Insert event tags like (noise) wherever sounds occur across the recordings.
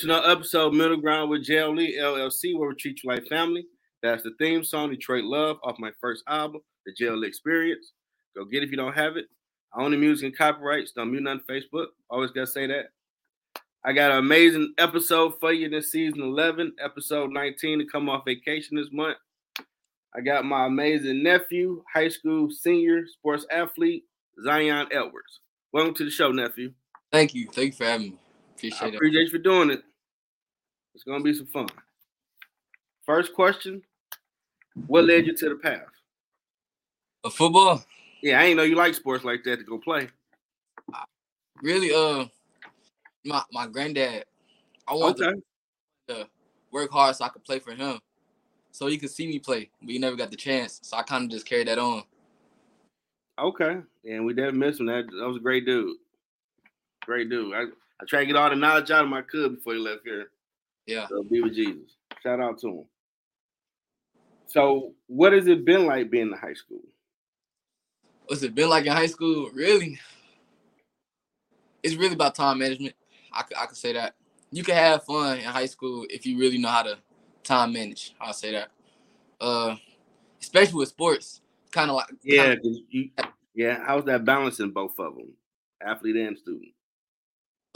To another episode Middle Ground with JLE LLC, where we treat you like family. That's the theme song, Detroit Love, off my first album, The JLE Experience. Go get it if you don't have it. I own the music and copyrights. Don't mute on Facebook. Always gotta say that. I got an amazing episode for you this season 11, episode 19 to come off vacation this month. I got my amazing nephew, high school senior sports athlete, Zion Edwards. Welcome to the show, nephew. Thank you. Thank you for having me. Appreciate I it. appreciate you for doing it. It's gonna be some fun. First question: What led you to the path? A football, Yeah, I ain't know you like sports like that to go play. really. Uh, my my granddad. I wanted Okay. to work hard so I could play for him, so he could see me play, but he never got the chance. So I kind of just carried that on. Okay. And we didn't miss him. That that was a great dude. Great dude. I, I tried to get all the knowledge out of my could before he left here. Yeah. So be with Jesus. Shout out to him. So what has it been like being in high school? What's it been like in high school? Really, it's really about time management. I could I could say that. You can have fun in high school if you really know how to time manage. I'll say that. Uh, especially with sports, kind of like Yeah, you, yeah. How's that balancing both of them, athlete and student?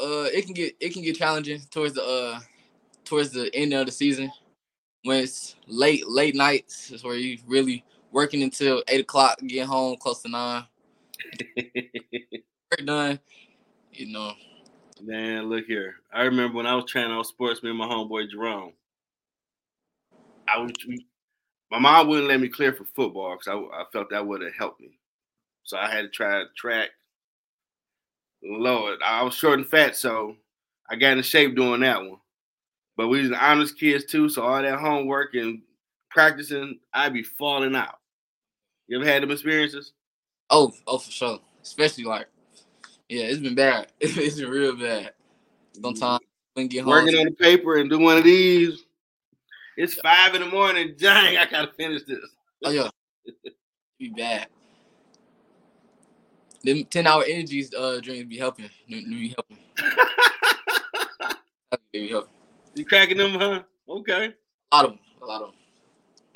uh it can get it can get challenging towards the uh towards the end of the season when it's late late nights is where you really working until eight o'clock get home close to nine (laughs) work done you know Man, look here. I remember when I was training on sports, me and my homeboy Jerome. I was we, my mom wouldn't let me clear for football because I, I felt that would have helped me. So I had to try track. Lord, I was short and fat, so I got in shape doing that one. But we was honest kids too, so all that homework and practicing, I'd be falling out. You ever had them experiences? oh oh for sure especially like yeah it's been bad (laughs) it's been real bad sometimes when get home working on the paper and do one of these. It's five in the morning. (laughs) Dang, I gotta finish this. oh yeah (laughs) be bad them 10 hour energies uh drinks be helping be helping be helping you cracking them, huh? Okay. a lot of them a lot of them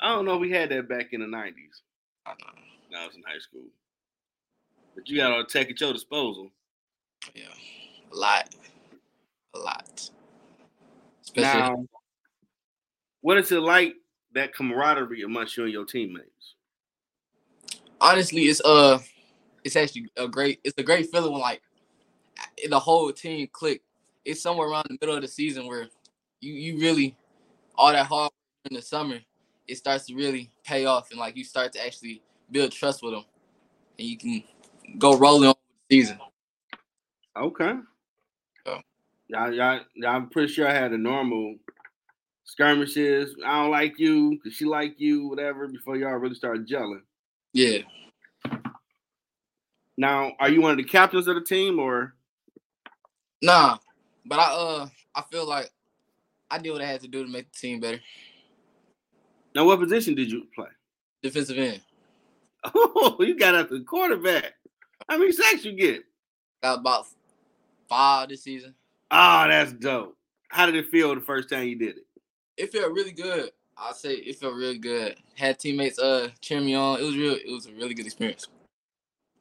I don't know we had that back in the nineties. I don't know. When I was in high school. But you got all the tech at your disposal. Yeah, a lot, a lot. Especially Now, what is it like that camaraderie amongst you and your teammates? honestly, it's uh, it's actually a great, it's a great feeling when like the whole team click. It's somewhere around the middle of the season where you you really all that hard in the summer, it starts to really pay off and like you start to actually build trust with them, and you can go rolling on the season. Okay. Yeah. Y'all, y'all, y'all, I'm pretty sure I had a normal skirmishes. I don't like you because she like you, whatever, before y'all really start gelling. Yeah, Now, are you one of the captains of the team or nah, but I uh, I feel like I did what I had to do to make the team better. now what position did you play? Defensive end. (laughs) Oh, you got up the quarterback. How many sacks you get? Got about five this season. Oh, that's dope. How did it feel the first time you did it? It felt really good. I'll say it felt really good. Had teammates uh cheer me on. It was real. It was a really good experience.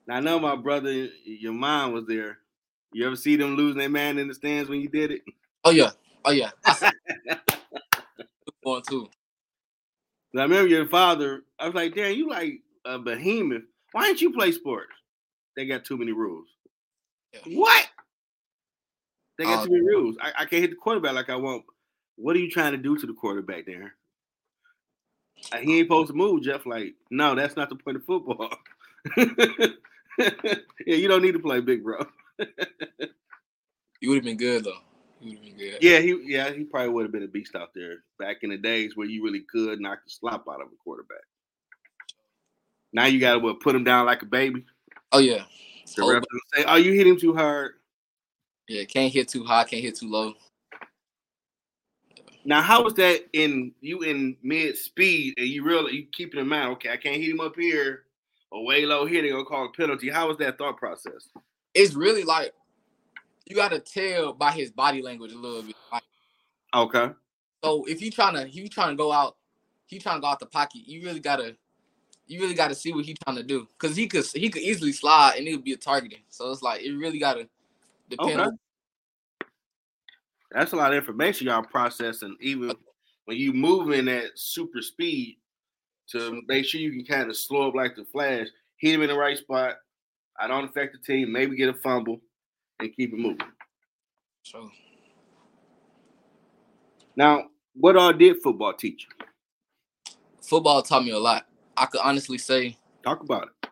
Now I know my brother, your mom was there. You ever see them losing their man in the stands when you did it? Oh yeah. Oh yeah. (laughs) (laughs) One too. I remember your father. I was like, "Damn, you like a behemoth. Why didn't you play sports? They got too many rules." Yeah. What? They got Uh, too many rules. I, I can't hit the quarterback like I want. What are you trying to do to the quarterback there? Uh, He ain't supposed to move, Jeff. Like, no, that's not the point of football. (laughs) yeah, you don't need to play big, bro. You would have been good though. You would have been good. Yeah, he yeah, he probably would have been a beast out there back in the days where you really could knock the slop out of a quarterback. Now you gotta put him down like a baby. Oh yeah. The Oh, ref say, "Oh, you hit him too hard." yeah. Can't hit too high. Can't hit too low. Now, how was that in you in mid speed and you really you keeping in mind? Okay, I can't hit him up here or way low here. They gonna call a penalty. How was that thought process? It's really like you got to tell by his body language a little bit. Like Okay. So if you trying to you trying to go out, he trying to go out the pocket. You really gotta you really gotta see what he trying to do because he could he could easily slide and it would be a targeting. So it's like it really gotta depend. Okay. On, That's a lot of information y'all processing, even when you moving at super speed to make sure you can kind of slow up like the flash, hit him in the right spot. I don't affect the team, maybe get a fumble and keep it moving. so Now, what all did football teach you? football taught me a lot. I could honestly say Talk about it.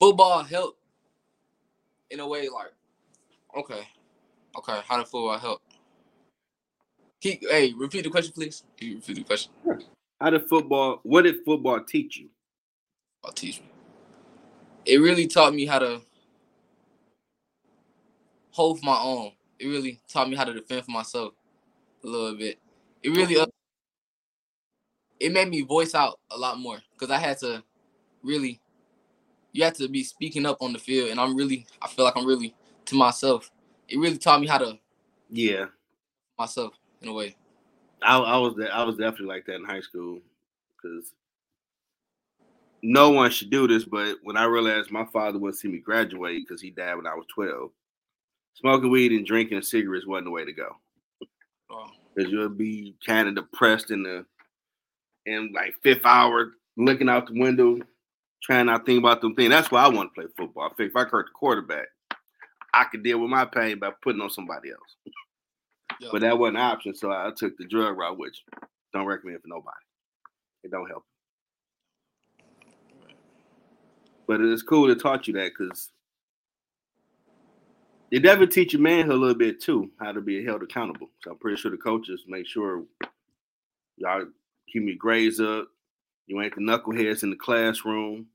football helped in a way like okay okay how did football help Keep, hey repeat the question please Can you repeat the question How did football, what did football teach you? I'll teach me it really taught me how to hold for my own. It really taught me how to defend for myself a little bit. It really uh, it made me voice out a lot more because i had to really you have to be speaking up on the field and i'm really i feel like i'm really to myself. It really taught me how to Yeah, myself in a way. I, I was I was definitely like that in high school because no one should do this. But when I realized my father wouldn't see me graduate because he died when I was twelve, smoking weed and drinking cigarettes wasn't the way to go. Oh. Because you'll be kind of depressed in the in like fifth hour, looking out the window, trying not to think about them things. That's why I want to play football. I think if I hurt the quarterback, I could deal with my pain by putting on somebody else. yeah. But that wasn't an option, so I took the drug route, which don't recommend for nobody. It don't help. But it's cool to taught you that because it definitely teach you manhood a little bit too, how to be held accountable. So I'm pretty sure the coaches make sure y'all keep your grades up. You ain't the knuckleheads in the classroom.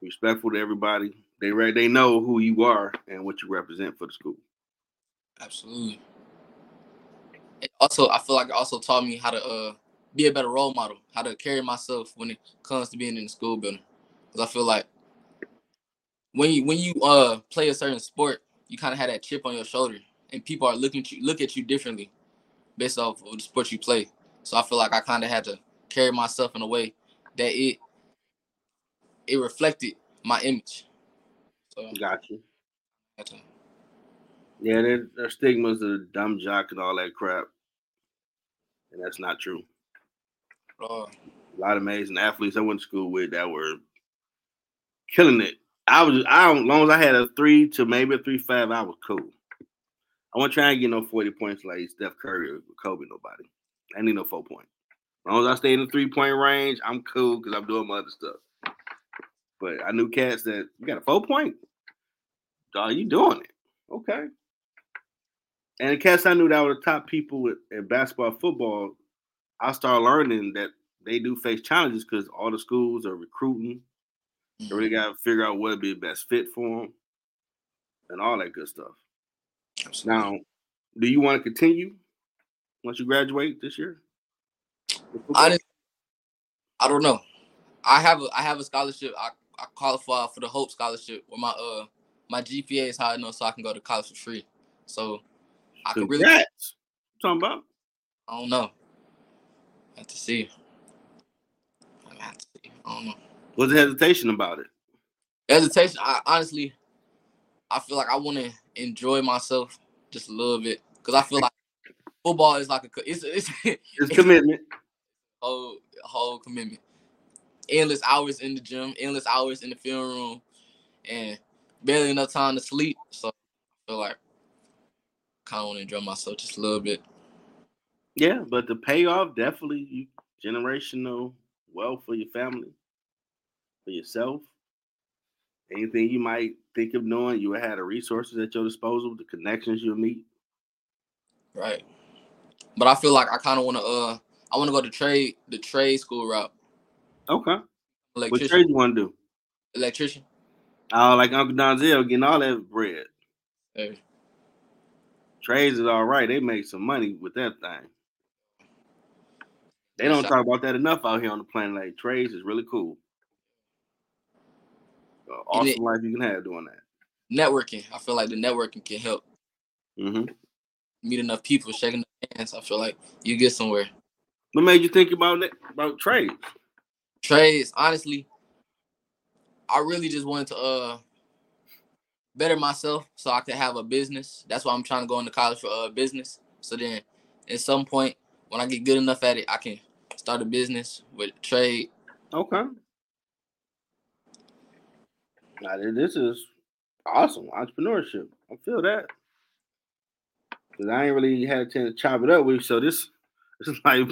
Respectful to everybody. They they know who you are and what you represent for the school. absolutely it also i feel like it also taught me how to uh be a better role model how to carry myself when it comes to being in the school building because i feel like when you when you uh play a certain sport you kind of have that chip on your shoulder and people are looking at you look at you differently based off of the sport you play so i feel like i kind of had to carry myself in a way that it it reflected my image so I Got you. had to Yeah, their, their stigmas of dumb jock and all that crap. And that's not true. uh, A lot of amazing athletes I went to school with that were killing it. I was I as long as I had a three to maybe a three five, I was cool. I wasn't trying to get no 40 points like Steph Curry or Kobe, nobody. I need no four point. As long as I stay in the three point range, I'm cool because I'm doing my other stuff. But I knew cats that you got a four point. Dog, you doing it. Okay. And the cats I knew that were the top people with, in basketball, football, I started learning that they do face challenges because all the schools are recruiting. They really got to figure out what would be the best fit for them and all that good stuff. absolutely. Now, do you want to continue once you graduate this year? Honest, I don't know. I have a I have a scholarship. I, I qualify for the Hope Scholarship where my uh my GPA is high enough so I can go to college for free. So I can really. Talking about I don't know. I have to see. I have to see. I don't know. What's the hesitation about it? Hesitation. I honestly I feel like I want to enjoy myself just a little bit because I feel like football is like a co- it's (laughs) it's It's commitment. whole whole commitment. Endless hours in the gym, endless hours in the film room, and barely enough time to sleep. So I feel like kind of want to enjoy myself just a little bit. Yeah, but the payoff definitely you, generational wealth for your family, for yourself. Anything you might think of doing, you would have the resources at your disposal, the connections you'll meet. Right. But I feel like I kind of want to uh I want to go to trade the trade school route. Okay. What Electrician. trade you want to do? electrician. Oh, like Uncle Donzel getting all that bread. Hey, Trades is all right. They make some money with that thing. They don't talk about that enough out here on the planet. Like trades is really cool. Awesome life you can have doing that. networking. I feel like the networking can help. hmm meet enough people, shaking hands, I feel like you get somewhere. What made you think about it, about trades? Trades, honestly, I really just wanted to uh better myself so I could have a business. That's why I'm trying to go into college for uh business. So then at some point when I get good enough at it, I can start a business with trade. Okay. Now this is awesome entrepreneurship. I feel that because I ain't really had a chance to chop it up with. You, so this, this is (laughs) like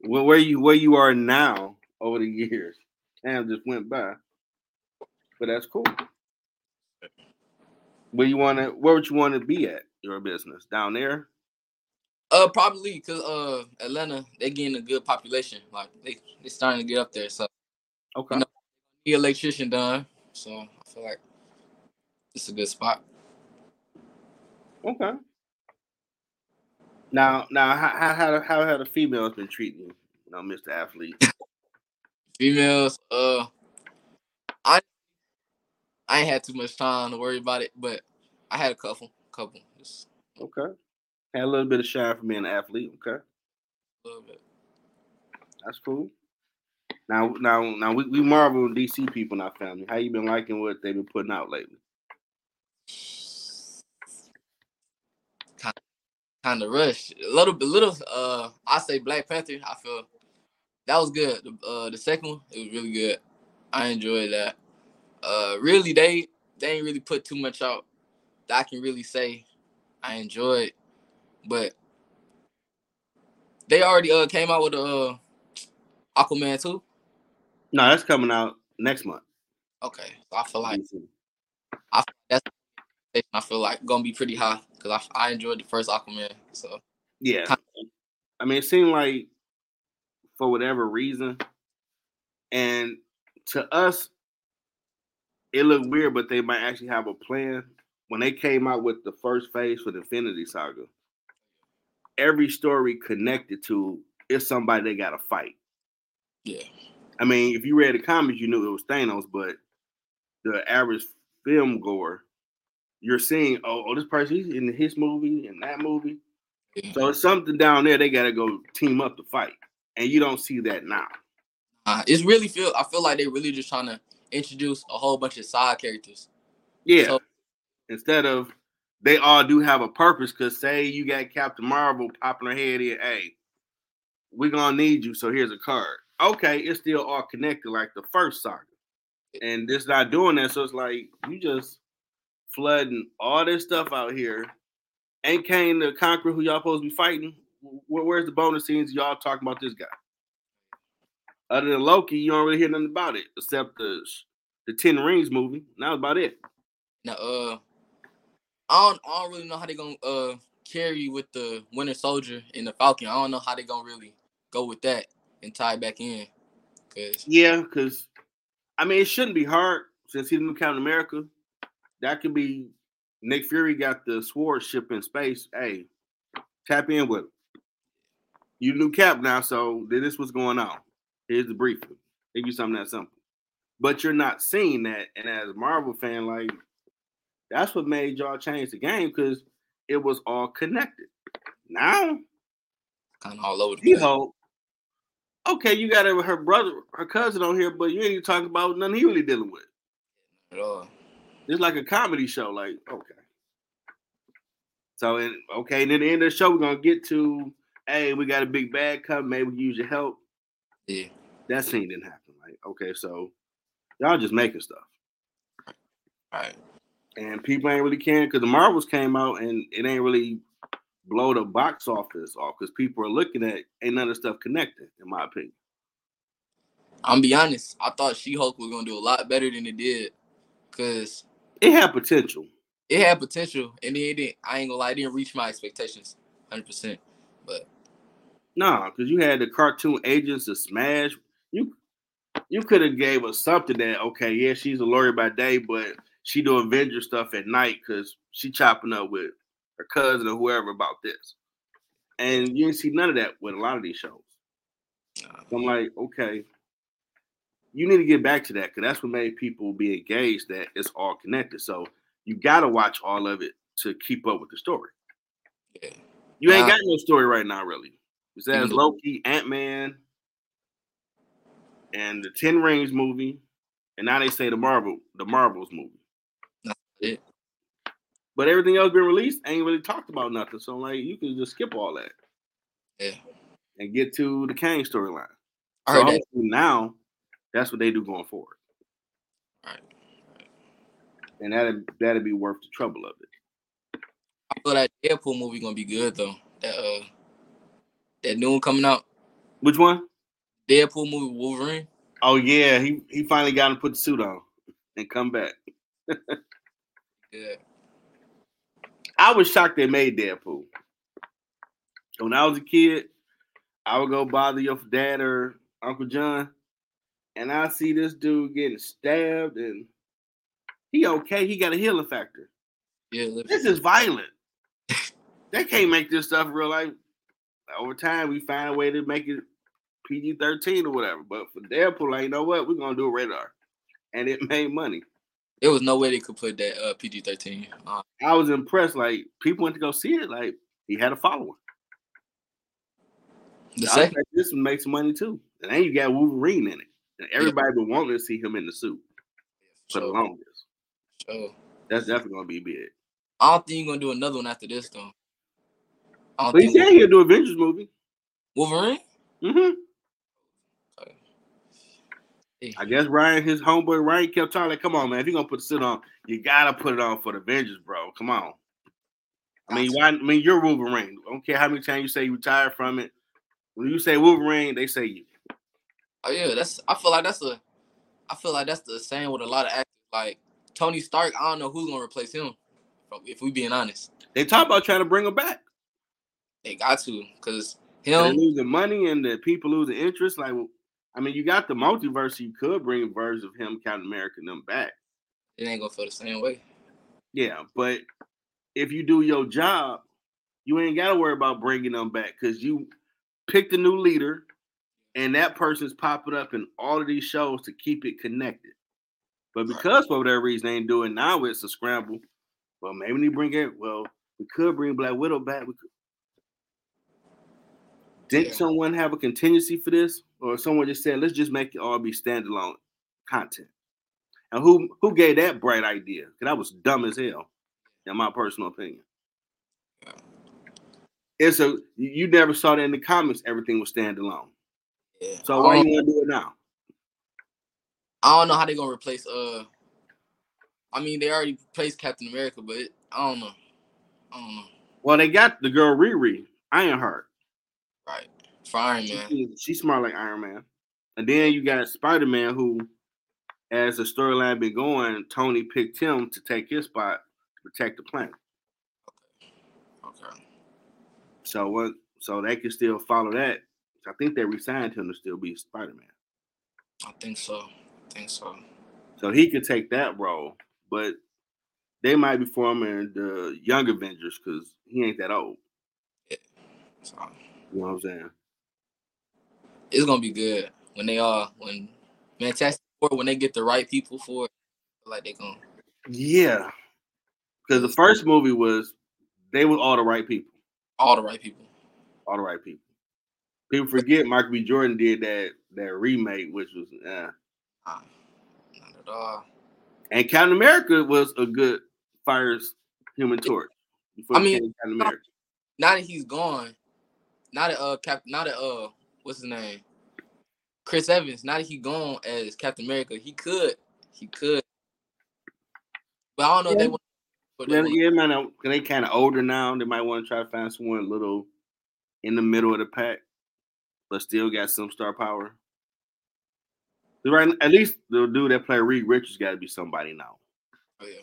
where you where you are now over the years. Time just went by, but that's cool. Where you want to? Where would you want to be at your business down there? Uh, probably because uh Atlanta they getting a good population. Like they they starting to get up there. So okay, you know, the electrician done. So I feel like it's a good spot. Okay. Now, now, how how how have the females been treating you? You know, Mr. Athlete. (laughs) females, uh, I I ain't had too much time to worry about it, but I had a couple, couple. Just, okay. Had a little bit of shine for being an athlete. Okay. A little bit. That's cool. Now, now, now, we, we Marvel DC people in our family. How you been liking what they've been putting out lately? Kind, of rush. A little bit, little. Uh, I say Black Panther. I feel that was good. The, uh, the second one, it was really good. I enjoyed that. Uh, really, they they ain't really put too much out that I can really say I enjoyed. But they already uh came out with uh Aquaman too. No, that's coming out next month. Okay, so I feel like I that's I feel like gonna be pretty high because I I enjoyed the first Aquaman. So yeah, I mean it seemed like for whatever reason, and to us it looked weird, but they might actually have a plan. When they came out with the first phase for the Infinity Saga, every story connected to is somebody they got to fight. Yeah. I mean, if you read the comics, you knew it was Thanos, but the average film goer, you're seeing, oh, oh this person he's in his movie and that movie. Yeah. So it's something down there they got to go team up to fight, and you don't see that now. Uh, it's really feel I feel like they're really just trying to introduce a whole bunch of side characters. Yeah. So, Instead of they all do have a purpose. Cause say you got Captain Marvel popping her head in, hey, we're gonna need you. So here's a card. Okay, it's still all connected like the first saga. And this not doing that. So it's like you just flooding all this stuff out here. Ain't Kang the Conqueror who y'all supposed to be fighting? Where, where's the bonus scenes y'all talking about this guy? Other than Loki, you don't really hear nothing about it except the the Ten Rings movie. That was about it. Now, uh, I don't, I don't really know how they're gonna uh carry with the Winter Soldier and the Falcon. I don't know how they're gonna really go with that and tie it back in. Cause yeah, because I mean it shouldn't be hard since he's the new Captain America. That could be Nick Fury got the sword ship in space. Hey, tap in with him. You new cap now, so this what's going on. Here's the briefing. Give you something that simple. But you're not seeing that, and as a Marvel fan, like that's what made y'all change the game because it was all connected. Now, kind of all over the place. Okay, you got her brother, her cousin on here, but you ain't even talking about nothing he really dealing with. At all. It's like a comedy show. Like, okay. So, and okay, and then the end of the show, we're gonna get to, hey, we got a big bag coming. Maybe we can use your help. Yeah. That scene didn't happen. Like, okay, so y'all just making stuff. All right and people ain't really caring because the Marvels came out and it ain't really blow the box office off because people are looking at ain't none of stuff connected, in my opinion. I'm be honest, I thought She Hulk was gonna do a lot better than it did, cause it had potential. It had potential, and then it didn't. I ain't gonna lie, it didn't reach my expectations, hundred percent. But nah, cause you had the cartoon agents to smash. You you could have gave us something that okay, yeah, she's a lawyer by day, but she do Avenger stuff at night because she chopping up with her cousin or whoever about this. And you didn't see none of that with a lot of these shows. So I'm like, okay, you need to get back to that because that's what made people be engaged that it's all connected. So you got to watch all of it to keep up with the story. Yeah. You ain't Nah. got no story right now, really. It says Even the- Loki, Ant Man, and the Ten Rings movie, and now they say the Marvel, the Marvels movie. That's it. But everything else been released ain't really talked about nothing. So like you can just skip all that Yeah. and get to the Kang storyline. So that. now that's what they do going forward. Right. And that'd that'd be worth the trouble of it. I feel that Deadpool movie gonna be good though. That uh, that new one coming out. Which one? Deadpool movie Wolverine. Oh yeah, he he finally got to put the suit on and come back. (laughs) Yeah. I was shocked they made Deadpool. When I was a kid, I would go bother your dad or Uncle John, and I see this dude getting stabbed, and he okay. He got a healing factor. Yeah. This is violent. they can't make this stuff real life. Over time, we find a way to make it PG thirteen or whatever. But for Deadpool, like, you know what? We're gonna do a radar, and it (laughs) made money. There was no way they could put that uh, PG thirteen. Uh, I was impressed. Like people went to go see it. Like he had a following. the I second, like, this one makes money too. And then you got Wolverine in it. And everybody been wanting to see him in the suit for the longest. so, That's definitely gonna be big. I don't think you're gonna do another one after this though. But he said he'll do Avengers movie. Wolverine. hmm Hey, I guess Ryan, his homeboy Ryan kept talking like, come on, man, if you're gonna put the suit on, you gotta put it on for the Avengers, bro. Come on. I mean, why I mean you're Wolverine. I don't care how many times you say you retired from it. When you say Wolverine, they say you. Oh yeah, that's. I feel like that's a. I feel like that's the same with a lot of actors. Like Tony Stark, I don't know who's gonna replace him. If we being honest, They talk about trying to bring him back. they got to, cause him. losing money and the people losing interest. Like, I mean, you got the multiverse. You could bring versions of him, Captain America, and them back. It ain't gonna feel the same way. Yeah, but if you do your job, you ain't got to worry about bringing them back because you picked a new leader, and that person's popping up in all of these shows to keep it connected. But because for whatever reason they ain't doing now, it's a scramble. Well, maybe we bring it. Well, we could bring Black Widow back. We could. Did Yeah. someone have a contingency for this, or someone just said, "Let's just make it all be standalone content"? And who who gave that bright idea? Because that was dumb as hell, in my personal opinion. Yeah. It's a you never saw that in the comics. Everything was standalone. Yeah. So I why you to do it now? I don't know how they're gonna replace. Uh, I mean, they already replaced Captain America, but it, I don't know. I don't know. Well, they got the girl Riri Ironheart. Right. Iron Man. She- She's smart like Iron Man. And then you got Spider Man, who, as the storyline been going, Tony picked him to take his spot to protect the planet. Okay. So what? So they can still follow that. I think they resigned him to still be Spider Man. I think so. I think so. So he could take that role, but they might be forming the Young Avengers because he ain't that old. So You know what I'm saying? It's gonna be good when they are when Fantastic Four when they get the right people for it. Like they gonna Yeah. Because the first movie was they were all the right people. all the right people. All the right people. People forget Michael B. Jordan did that that remake, which was uh, Nah, not at all. and Captain America was a good fires human torch. Before I mean, Captain America. Now that he's gone, now that uh Cap, now that uh what's his name, Chris Evans. Now that he gone as Captain America, he could, he could. But I don't know if Yeah. they want. But Yeah, yeah, man. uh, They kind of older now. They might want to try to find someone a little in the middle of the pack, but still got some star power. Right, at least the dude that played Reed Richards got to be somebody now. Oh, yeah.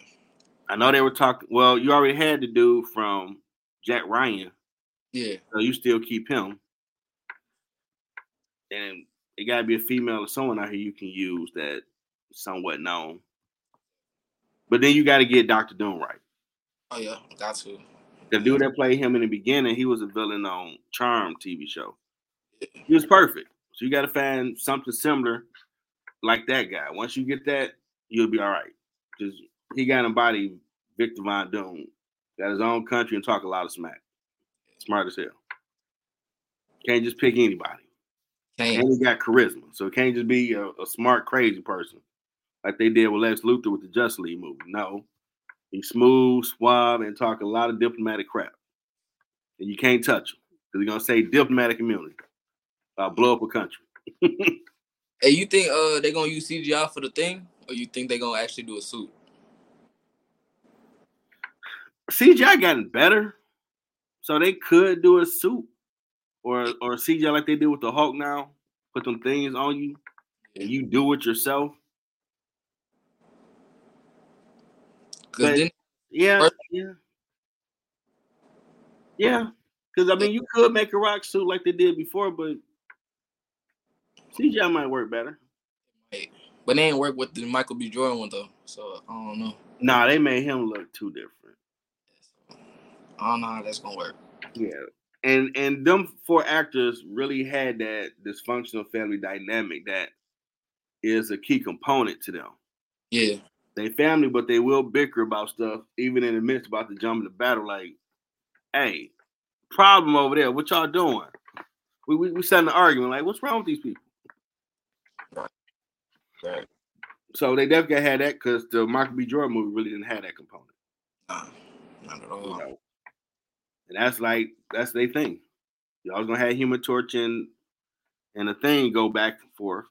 I know they were talking. Well, you already had the dude from Jack Ryan, Yeah, so you still keep him. And it got to be a female or someone out here you can use that somewhat known. But then you got to get Doctor Doom right. oh yeah, got to. The dude that played him in the beginning, he was a villain on Charmed TV show. He was perfect. So you got to find something similar like that guy. Once you get that, you'll be all right. Just he got embodied Victor Von Doom, got his own country and talk a lot of smack. Smart as hell. Can't just pick anybody. Can't. And he got charisma. So it can't just be a, a smart, crazy person like they did with Lex Luthor with the Justice League movie. No. He's smooth, suave, and talk a lot of diplomatic crap. And you can't touch him because he's gonna say diplomatic immunity. I'll blow up a country. (laughs) Hey, you think uh they gonna use CGI for the thing, or you think they're gonna actually do a suit? CGI gotten better, so they could do a suit or or CGI like they did with the Hulk now. Put them things on you, and you do it yourself. But- then Yeah, yeah, yeah. Because I mean, you could make a rock suit like they did before, but CGI might work better. but they ain't work with the Michael B. Jordan one though, so I don't know. Nah, they made him look too different. I don't know how that's gonna work. Yeah, and and them four actors really had that dysfunctional family dynamic that is a key component to them. Yeah, They family, but they will bicker about stuff, even in the midst about to jump into battle. Like, hey, problem over there. What y'all doing? We we, we starting to argument. Like, what's wrong with these people? right. So they definitely had that because the Michael B. Jordan movie really didn't have that component. Nah, not at You all. know? And that's like that's their thing. Always gonna have Human Torch and and a thing go back and forth.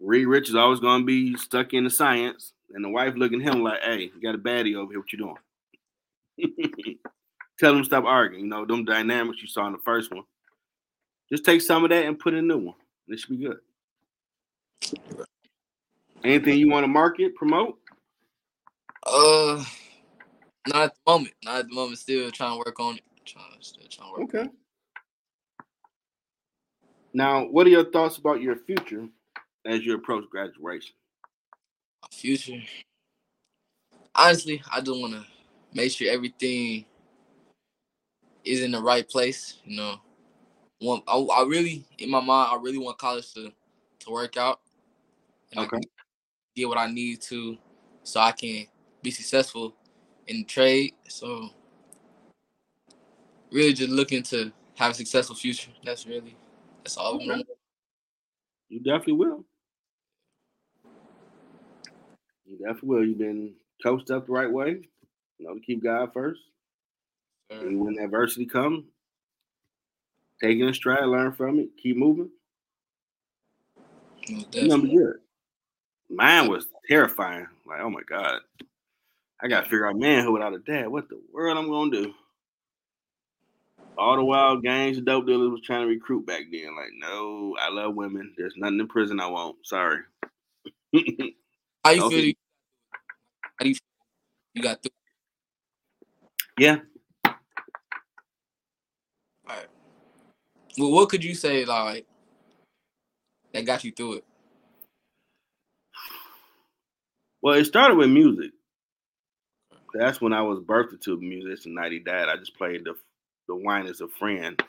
Reed Richards always gonna be stuck in the science, and the wife looking at him like, "Hey, you got a baddie over here. What you doing?" (laughs) Tell them stop arguing. You know them dynamics you saw in the first one. Just take some of that and put in a new one. This should be good. Anything you want to market, promote? Uh, not at the moment. Not at the moment. Still trying to work on it. Trying, still trying to work. Okay. Now, what are your thoughts about your future as you approach graduation? My future. Honestly, I just want to make sure everything is in the right place. You know, want I, I really in my mind I really want college to to work out. And Okay. can get what I need to, so I can be successful in trade. So, really, just looking to have a successful future. That's really that's all. Okay. I'm doing. You definitely will. You definitely will. You've been coached up the right way. You know, to keep God first. And when adversity comes, take it in stride, learn from it, keep moving. You're be good. Mine was terrifying. Like, oh my God. I gotta figure out manhood without a dad. What the world I'm gonna do? All the wild gangs of dope dealers was trying to recruit back then. Like, no, I love women. There's nothing in prison I won't. Sorry. How you (laughs) Okay. feel? How do you feel you got through? yeah. All right. Well, what could you say like that got you through it? Well, it started with music. That's when I was birthed to a musician. Night he died. I just played the the wine as a friend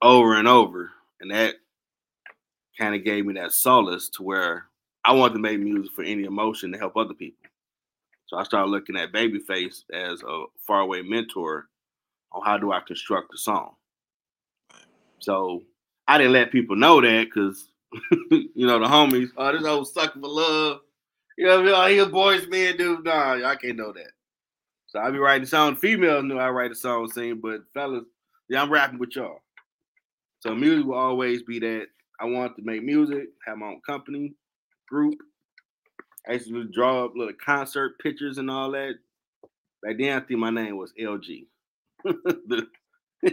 over and over, and that kind of gave me that solace to where I wanted to make music for any emotion to help other people. So I started looking at Babyface as a faraway mentor on how do I construct a song. So I didn't let people know that because (laughs) you know the homies, oh, this old sucker for love. You know what I mean? Oh, he a boys man dude. Nah, I can't know that. So I be writing songs. Females knew I write a song sing, but fellas, yeah, I'm rapping with y'all. So music will always be that. I want to make music, have my own company, group. I used to draw up little concert pictures and all that. Back then, I think my name was LG. (laughs) I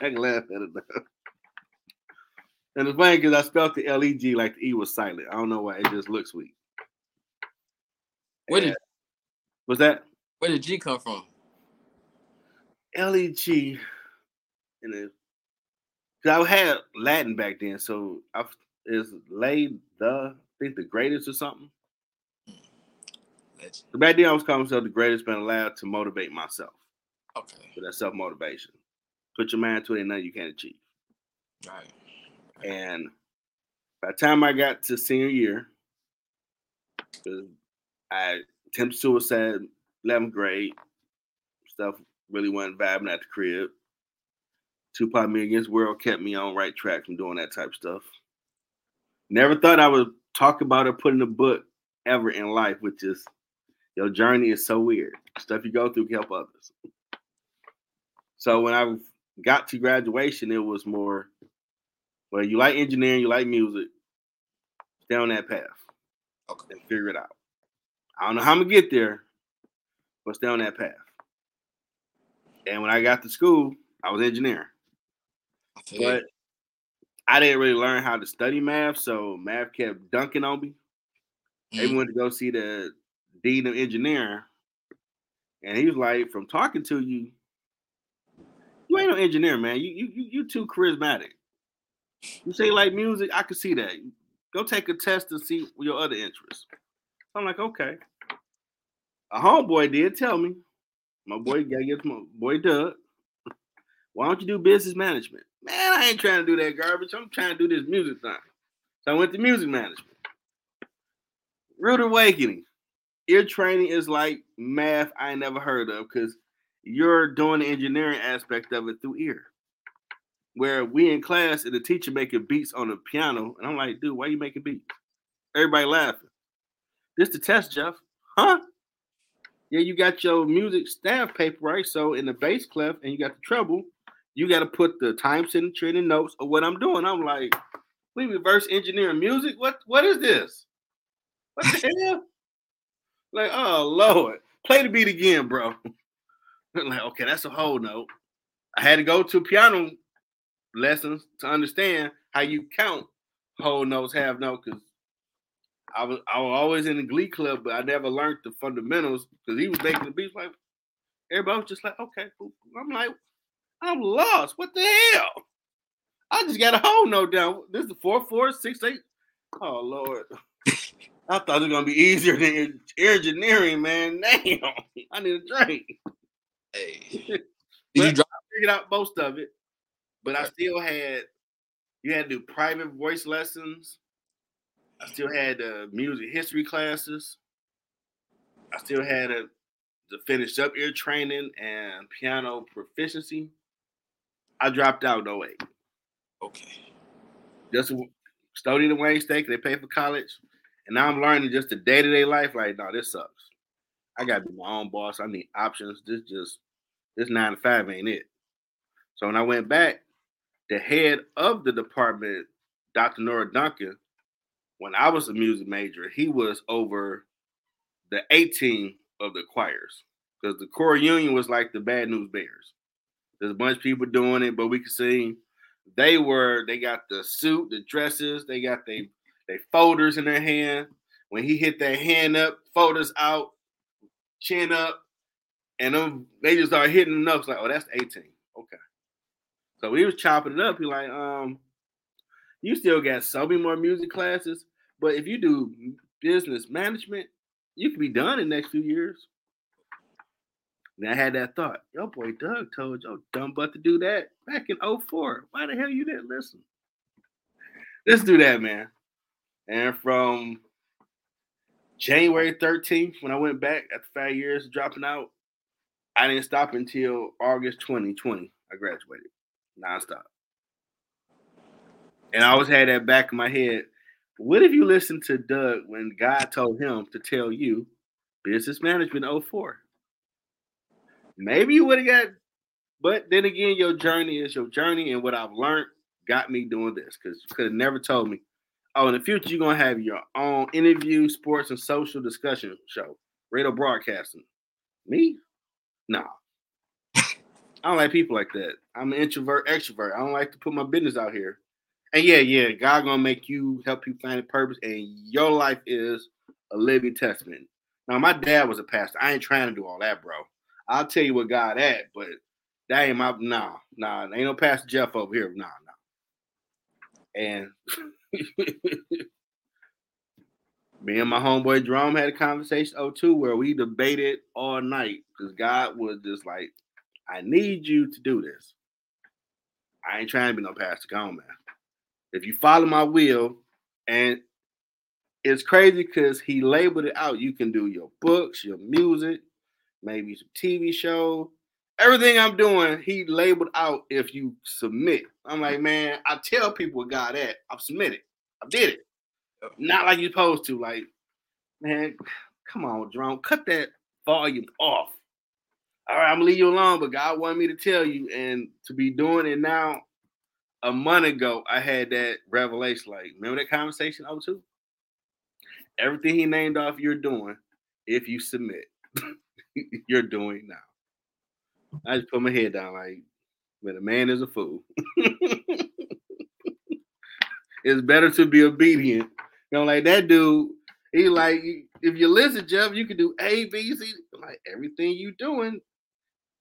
can laugh at it now. And it's funny because I spelled the L E G like the E was silent. I don't know why. It just looks sweet. Where did Was that where did G come from? L E G? And it, cause I had Latin back then, so I is lay the I think the greatest or something. Hmm. Legend. So back then I was calling myself the greatest, been allowed to motivate myself. Okay. So that's self motivation. Put your mind to it, and nothing you can't achieve. All right. And by the time I got to senior year, I attempted suicide, 11th grade, stuff really wasn't vibing at the crib. Tupac Me Against World kept me on right track from doing that type of stuff. Never thought I would talk about or put in a book ever in life, which is your journey is so weird. Stuff you go through can help others. So when I got to graduation, it was more, well, you like engineering, you like music, stay on that path Okay. and figure it out. I don't know how I'm gonna get there, but stay on that path. And when I got to school, I was engineering, I but I didn't really learn how to study math, so math kept dunking on me. They Mhm. went to go see the dean of engineering, and he was like, "From talking to you, you ain't no engineer, man. You you you, you too charismatic. You say like music, I can see that. Go take a test to see your other interests." I'm like, "Okay." A homeboy did tell me, my boy, gotta get my boy Doug. Why don't you do business management? Man, I ain't trying to do that garbage. I'm trying to do this music thing. So I went to music management. Rude awakening. Ear training is like math I never heard of because you're doing the engineering aspect of it through ear. Where we in class and the teacher making beats on the piano, and I'm like, dude, why you making beats? Everybody laughing. This the test, Jeff. Huh? Yeah, you got your music staff paper, right? So in the bass clef and you got the treble, you got to put the time signature in the notes of what I'm doing. I'm like, we reverse engineering music? What what is this? What the (laughs) hell? Like, oh Lord, play the beat again, bro. (laughs) Like, okay, that's a whole note. I had to go to piano lessons to understand how you count whole notes, half note, because I was I was always in the glee club, but I never learned the fundamentals because he was making the beats like everybody was just like, okay. I'm like, I'm lost. What the hell? I just got a whole note down. This is four, four, six, eight. Oh Lord. I thought it was gonna be easier than engineering, man. Damn, I need a drink. Hey. (laughs) Did you drop? Figured out most of it, but I still had you had to do private voice lessons. I still had uh, music history classes. I still had a, to finish up ear training and piano proficiency. I dropped out in 08. Okay. Just studying in Wayne State, they pay for college. And now I'm learning just the day to day life. Like, no, this sucks. I gotta be my own boss. I need options. This just this nine to five ain't it. So when I went back, the head of the department, Dr. Norah Duncan, when I was a music major, he was over the 18 of the choirs. Because the core union was like the bad news bears. There's a bunch of people doing it, but we could see They were, they got the suit, the dresses, they got they they folders in their hand. When he hit that hand up, folders out, chin up, and them, they just started hitting the notes like, oh, that's 18. Okay. So he was chopping it up. He like, um, you still got so many more music classes, but if you do business management, you can be done in the next few years. And I had that thought, yo, boy, Doug told your dumb butt to do that back in 04. Why the hell you didn't listen? Let's do that, man. And from January 13th, when I went back after five years dropping out, I didn't stop until August 2020. I graduated nonstop. And I always had that back in my head. What if you listened to Doug when God told him to tell you business management 04? Maybe you would have got, but then again, your journey is your journey, and what I've learned got me doing this because you could have never told me, oh, in the future, you're going to have your own interview, sports, and social discussion show, radio broadcasting. Me? No. I don't like people like that. I'm an introvert, extrovert. I don't like to put my business out here. And yeah, yeah, God gonna make you help you find a purpose, and your life is a living testament. Now, my dad was a pastor. I ain't trying to do all that, bro. I'll tell you what God at, but that ain't my nah, nah. Ain't no Pastor Jeff over here. Nah, nah. And (laughs) me and my homeboy Drum had a conversation oh two where we debated all night because God was just like, I need you to do this. I ain't trying to be no pastor. Come on, man. If you follow my will, and it's crazy because he labeled it out. You can do your books, your music, maybe some TV show, everything I'm doing, he labeled out if you submit. I'm like, man, I tell people God that I've submitted. I did it. Not like you're supposed to. Like, man, come on, drone, cut that volume off. All right, I'm gonna leave you alone, but God wanted me to tell you and to be doing it now. A month ago, I had that revelation. Like, remember that conversation oh I was to? Everything he named off, you're doing if you submit. (laughs) you're doing now. I just put my head down like, when a man is a fool. (laughs) it's better to be obedient. You know, like that dude, he like, if you listen, Jeff, you can do A, B, C, like everything you doing.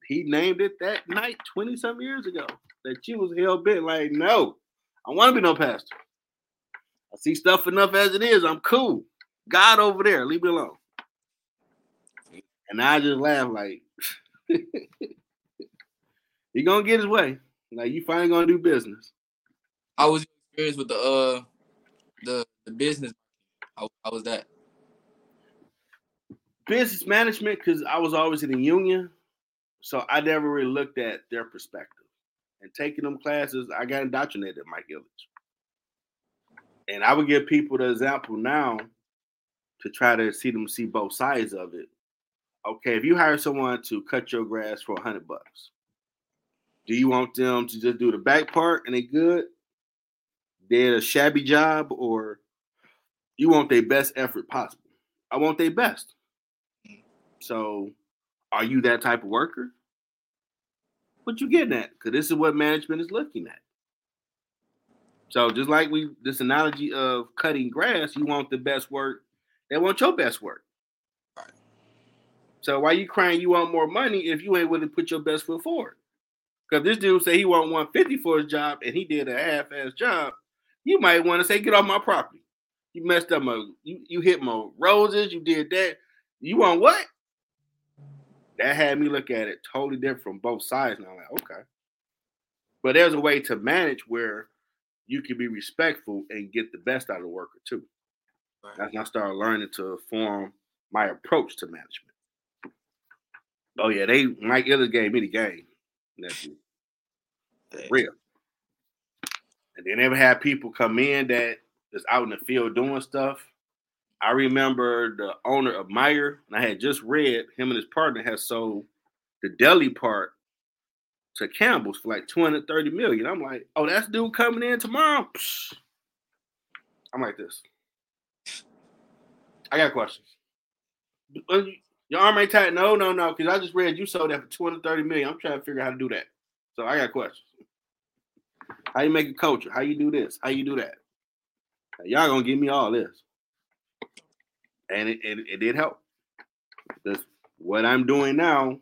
He named it that night 20 some years ago that you was hell bent. Like, no, I want to be no pastor. I see stuff enough as it is. I'm cool. God over there, leave me alone. And I just laugh like, (laughs) he gonna get his way. Like you finally gonna do business. I was experienced with the uh the the business? How, how was that? Business management, because I was always in the union, so I never really looked at their perspective. And taking them classes, I got indoctrinated at Mike Ilitch. And I would give people the example now to try to see them see both sides of it. Okay, if you hire someone to cut your grass for a hundred bucks, do you want them to just do the back part and they good? Did a shabby job, or you want their best effort possible? I want their best. So, are you that type of worker? What you getting at? Because this is what management is looking at. So, just like we this analogy of cutting grass, you want the best work. They want your best work. Right. So why you crying you want more money if you ain't willing to put your best foot forward? Because this dude say he want 150 for his job and he did a half-ass job, you might want to say, get off my property. You messed up my you, you hit my roses, you did that. You want what? That had me look at it totally different from both sides. Now, like, okay. But there's a way to manage where you can be respectful and get the best out of the worker too. Right. That's when I started learning to form my approach to management. Oh yeah, they Mike Ilitch gave me the game nephew. Real. And they never had people come in that is out in the field doing stuff. I remember the owner of Meijer, and I had just read him and his partner had sold the deli part to Campbell's for like 230 million. I'm like, oh, that's dude coming in tomorrow. Psh. I'm like this. I got questions. Uh, your arm ain't tight. No, no, no. Because I just read you sold that for 230 million. I'm trying to figure out how to do that. So I got questions. How you make a culture? How you do this? How you do that? Y'all gonna give me all this. And it, it, it did help. Because what I'm doing now,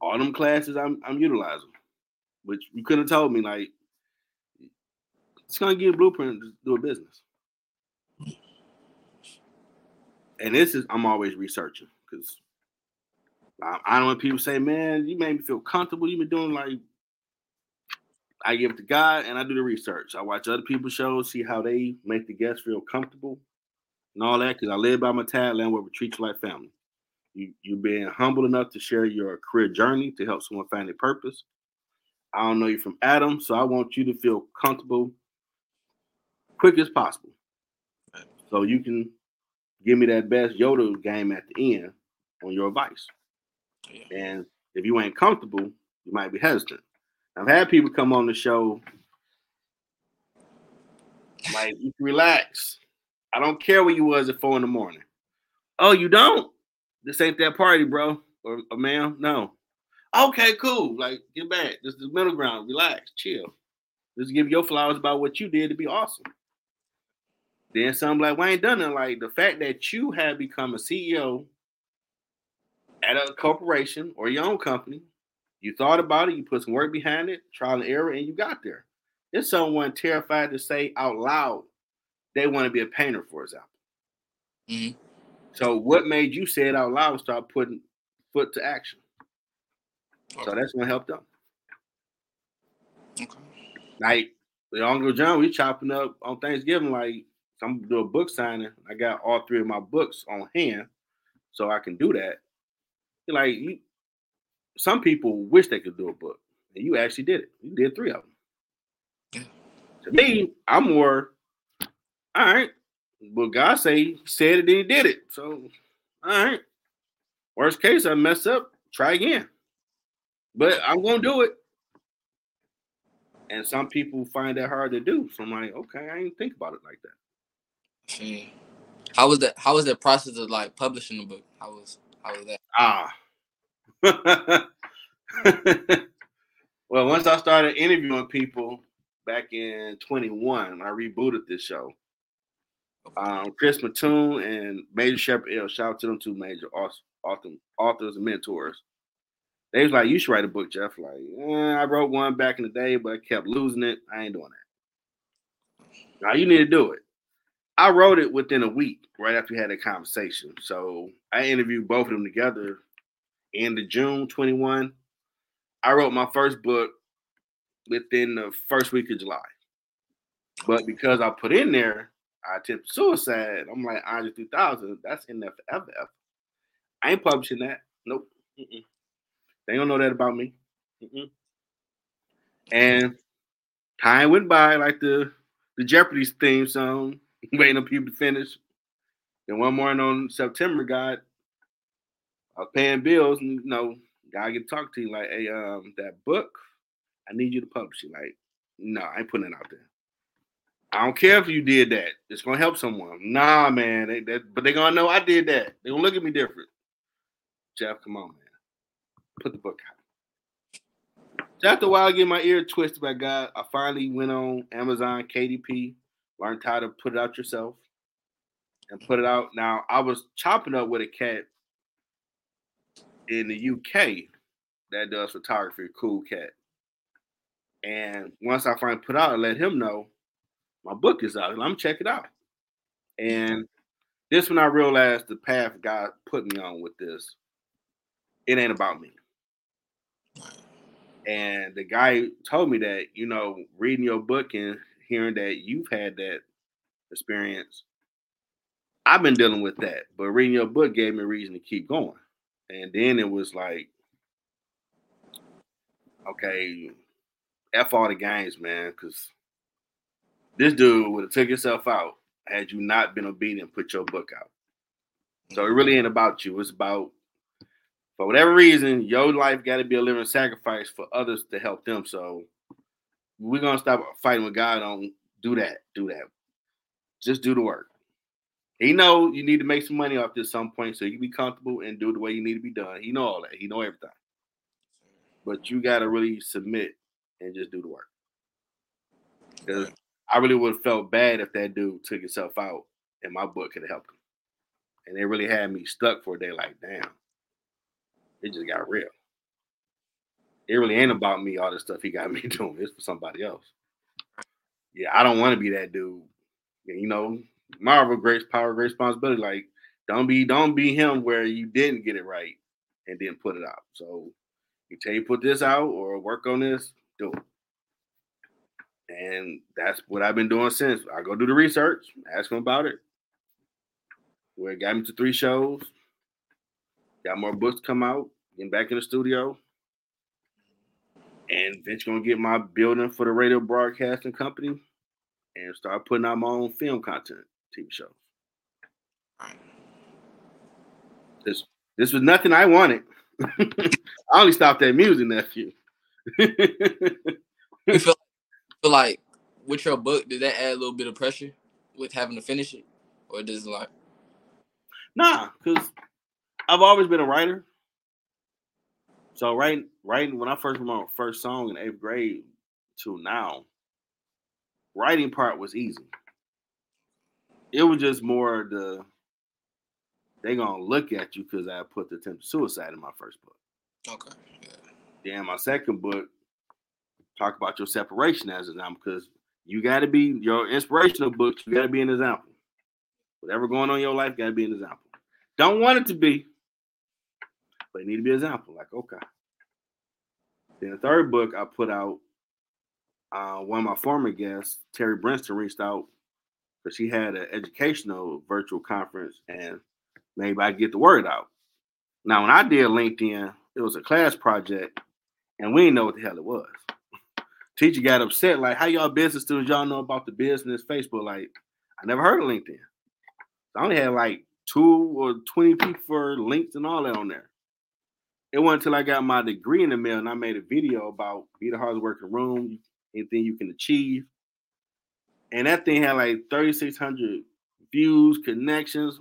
all them classes I'm I'm utilizing. Which you couldn't have told me like it's gonna give blueprint to do a business. And this is I'm always researching because I, I, don't want people say, "Man, you made me feel comfortable." You've been doing like I give it to God and I do the research. I watch other people's shows, see how they make the guests feel comfortable and all that. Because I live by my tagline where we treat you like family. You you being humble enough to share your career journey to help someone find their purpose. I don't know you from Adam, so I want you to feel comfortable quick as possible. So you can give me that best Yoda game at the end on your advice. Yeah. And if you ain't comfortable, you might be hesitant. I've had people come on the show like you relax. I don't care where you was at four in the morning. Oh, you don't? This ain't that party, bro. Or, or ma'am, no. Okay, cool. Like, get back. This is middle ground. Relax, chill. Just give your flowers about what you did to be awesome. Then some like "We ain't done Dunn, like the fact that you have become a CEO at a corporation or your own company, you thought about it, you put some work behind it, trial and error, and you got there. There's someone terrified to say out loud they want to be a painter, for example. Mm-hmm. So, what made you say it out loud and start putting foot to action? Okay. So that's gonna help them. Okay. Like the Uncle John, we chopping up on Thanksgiving like I'm do a book signing. I got all three of my books on hand, so I can do that. Like you, some people wish they could do a book, and you actually did it. You did three of them. Yeah. To me, I'm more, all right. Well, God say he said it, and he did it. So, all right. Worst case, I mess up. Try again. But I'm gonna do it. And some people find that hard to do. So I'm like, okay, I didn't think about it like that. Mm. How was that? How was that process of like publishing the book? How was how was that? Ah. (laughs) well, once I started interviewing people back in 21, I rebooted this show, um, Chris Mattoon and Major Shepard L. Shout out to them two major authors, authors and mentors. They was like, "You should write a book, Jeff." Like, eh, I wrote one back in the day, but I kept losing it. I ain't doing that. Now you need to do it. I wrote it within a week, right after we had a conversation. So I interviewed both of them together end of June 21. I wrote my first book within the first week of July. But because I put in there, I attempted suicide, I'm like, Andre 3000, that's in there forever. I ain't publishing that. Nope. Mm-mm. They don't know that about me. Mm-mm. And time went by like the the Jeopardy theme song, (laughs) waiting on people to finish. And one morning on September, God, I was paying bills, and you know, God get to talk to you like, hey, um, that book, I need you to publish it. Like, no, I ain't putting it out there. I don't care if you did that. It's gonna help someone. Nah, man. They, but they gonna know I did that. They gonna look at me different. Jeff, come on, man put the book out. After a while, I get my ear twisted by God. I finally went on Amazon KDP, learned how to put it out yourself, and put it out. Now I was chopping up with a cat in the UK that does photography, cool cat. And once I finally put out, I let him know my book is out. I'm check it out. And this when I realized the path God put me on with this. It ain't about me. And the guy told me that, you know, reading your book and hearing that you've had that experience, I've been dealing with that. But reading your book gave me a reason to keep going. And then it was like, okay, F all the games, man, because this dude would have took himself out had you not been obedient, put your book out. So it really ain't about you. It's about for whatever reason, your life got to be a living sacrifice for others to help them. So we're gonna stop fighting with God on do that, do that. Just do the work. He know you need to make some money off this some point so you be comfortable and do the way you need to be done. He know all that. He know everything. But you gotta really submit and just do the work. I really would have felt bad if that dude took himself out and my book could have helped him. And it really had me stuck for a day like, damn it just got real. It really ain't about me, all this stuff he got (laughs) me doing. It's for somebody else. Yeah, I don't want to be that dude. You know, Marvel, great power, great responsibility. Like, don't be, don't be him where you didn't get it right and didn't put it out. So tell you put this out or work on this, do it. And that's what I've been doing since. I go do the research, ask him about it. Where it got me to three shows. Got more books come out getting back in the studio, and Vince gonna get my building for the radio broadcasting company, and start putting out my own film content, TV shows. This this was nothing I wanted. (laughs) I only stopped at music, nephew. (laughs) you feel, feel like with your book, did that add a little bit of pressure with having to finish it, or does it like? Nah, because I've always been a writer. So writing, writing when I first wrote my first song in eighth grade to now, writing part was easy. It was just more the they gonna look at you because I put the attempt suicide in my first book. Okay. Yeah. Then my second book talk about your separation as an example because you got to be your inspirational books. You got to be an example. Whatever going on in your life, got to be an example. Don't want it to be, but it need to be an example. Like, okay. Then the third book I put out, uh, one of my former guests, Terry Brinston, reached out because she had an educational virtual conference and maybe I get the word out. Now, when I did LinkedIn, it was a class project, and we didn't know what the hell it was. Teacher got upset, like, how y'all business students, y'all know about the business Facebook? Like, I never heard of LinkedIn. I only had like two or 20 people for links and all that on there. It wasn't until I got my degree in the mail and I made a video about be the hardest working room, anything you can achieve. And that thing had like 3,600 views, connections.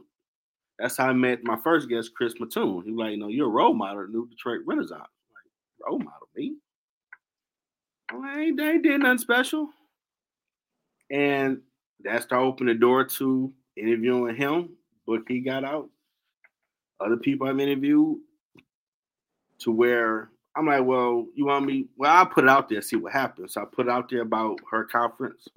That's how I met my first guest, Chris Mattoon. He was like, you know, you're a role model New Detroit Renaissance. Like, role model, me? I ain't, I ain't did nothing special. And that started opening the door to interviewing him. Book he got out. Other people I've interviewed to where I'm like, well, you want me? Well, I'll put it out there, see what happens. So I put it out there about her conference.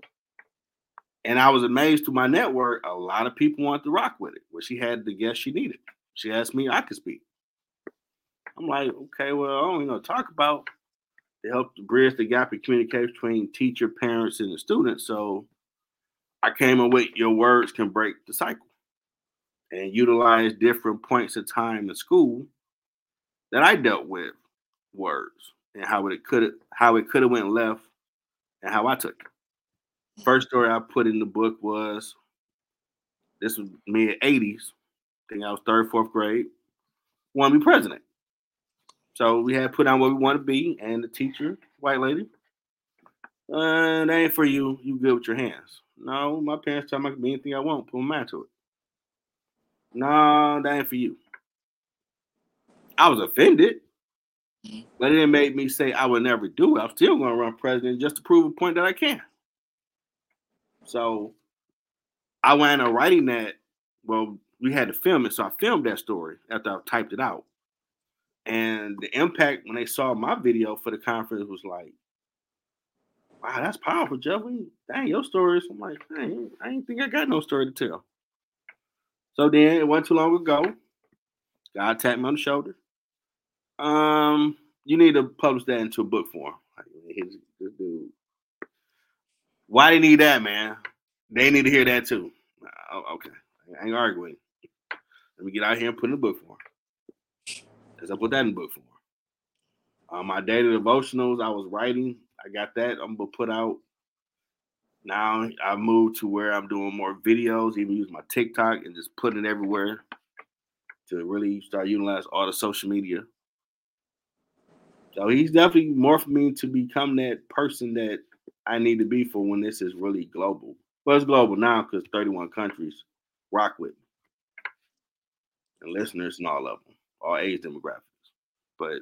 And I was amazed to my network, a lot of people wanted to rock with it. Well, she had the guest she needed. She asked me I could speak. I'm like, okay, well, I don't even know talk about to help bridge the gap in communication between teacher, parents, and the students. So I came up with your words can break the cycle and utilize different points of time in school that I dealt with words and how it could how it could have went left and how I took it. First story I put in the book was this was mid 80s. I think I was third, fourth grade. Want to be president. So we had put on what we want to be, and the teacher, white lady, uh, that ain't for you. You good with your hands. No, my parents tell me I can be anything I want. Put my mind to it. No, that ain't for you. I was offended, but it make me say I would never do it. I'm still going to run president just to prove a point that I can. So I wound up writing that. Well, we had to film it, so I filmed that story after I typed it out. And the impact when they saw my video for the conference was like, wow, that's powerful, Jeff. We, Dang, your stories. I'm like, dang, I ain't think I got no story to tell. So then it wasn't too long ago. God tapped me on the shoulder. Um, you need to publish that into a book form. This dude. Why they need that, man? They need to hear that too. Okay, I ain't arguing. Let me get out here and put in the book form. As I put that in book form. Um, my daily devotionals I was writing, I got that. I'm gonna put out. Now I've moved to where I'm doing more videos, even use my TikTok and just putting it everywhere to really start utilizing all the social media. So he's definitely morphed me to become that person that I need to be for when this is really global. Well, it's global now because 31 countries rock with me. And listeners and all of them all age demographics. But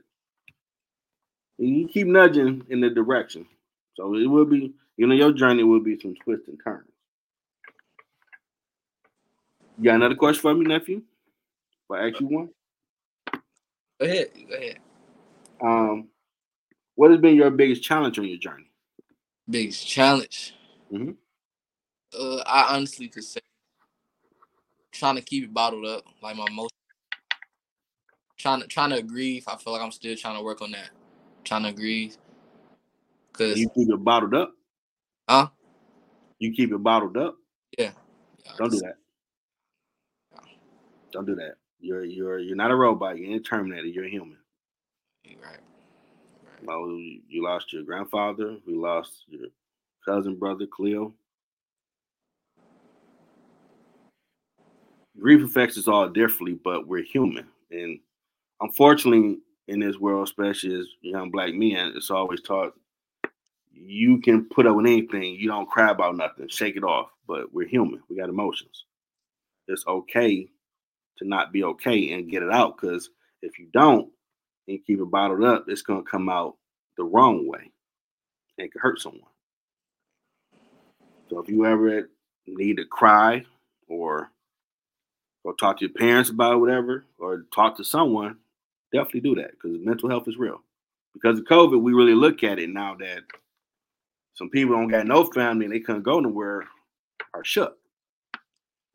you keep nudging in the direction. So it will be, you know, your journey will be some twists and turns. You got another question for me, nephew? If I ask you one? Go ahead. Go ahead. Um, what has been your biggest challenge on your journey? Biggest challenge? Mm-hmm. Uh, I honestly could say trying to keep it bottled up, like my most trying to trying to agree. I feel like I'm still trying to work on that. Trying to agree. Cause you keep it bottled up. Huh? You keep it bottled up. Yeah. yeah Don't do that. Yeah. Don't do that. You're you're you're not a robot. You ain't Terminator. You're a human. You're right. right. Well, you lost your grandfather. We lost your cousin, brother, Cleo. Grief affects us all differently, but we're human, and unfortunately, in this world, especially as young black men, it's always taught you can put up with anything. You don't cry about nothing. Shake it off. But we're human. We got emotions. It's okay to not be okay and get it out. Because if you don't and keep it bottled up, it's gonna come out the wrong way and could hurt someone. So if you ever need to cry or go talk to your parents about whatever, or talk to someone, definitely do that because mental health is real. Because of COVID, we really look at it now that some people don't got no family and they couldn't go nowhere are shook.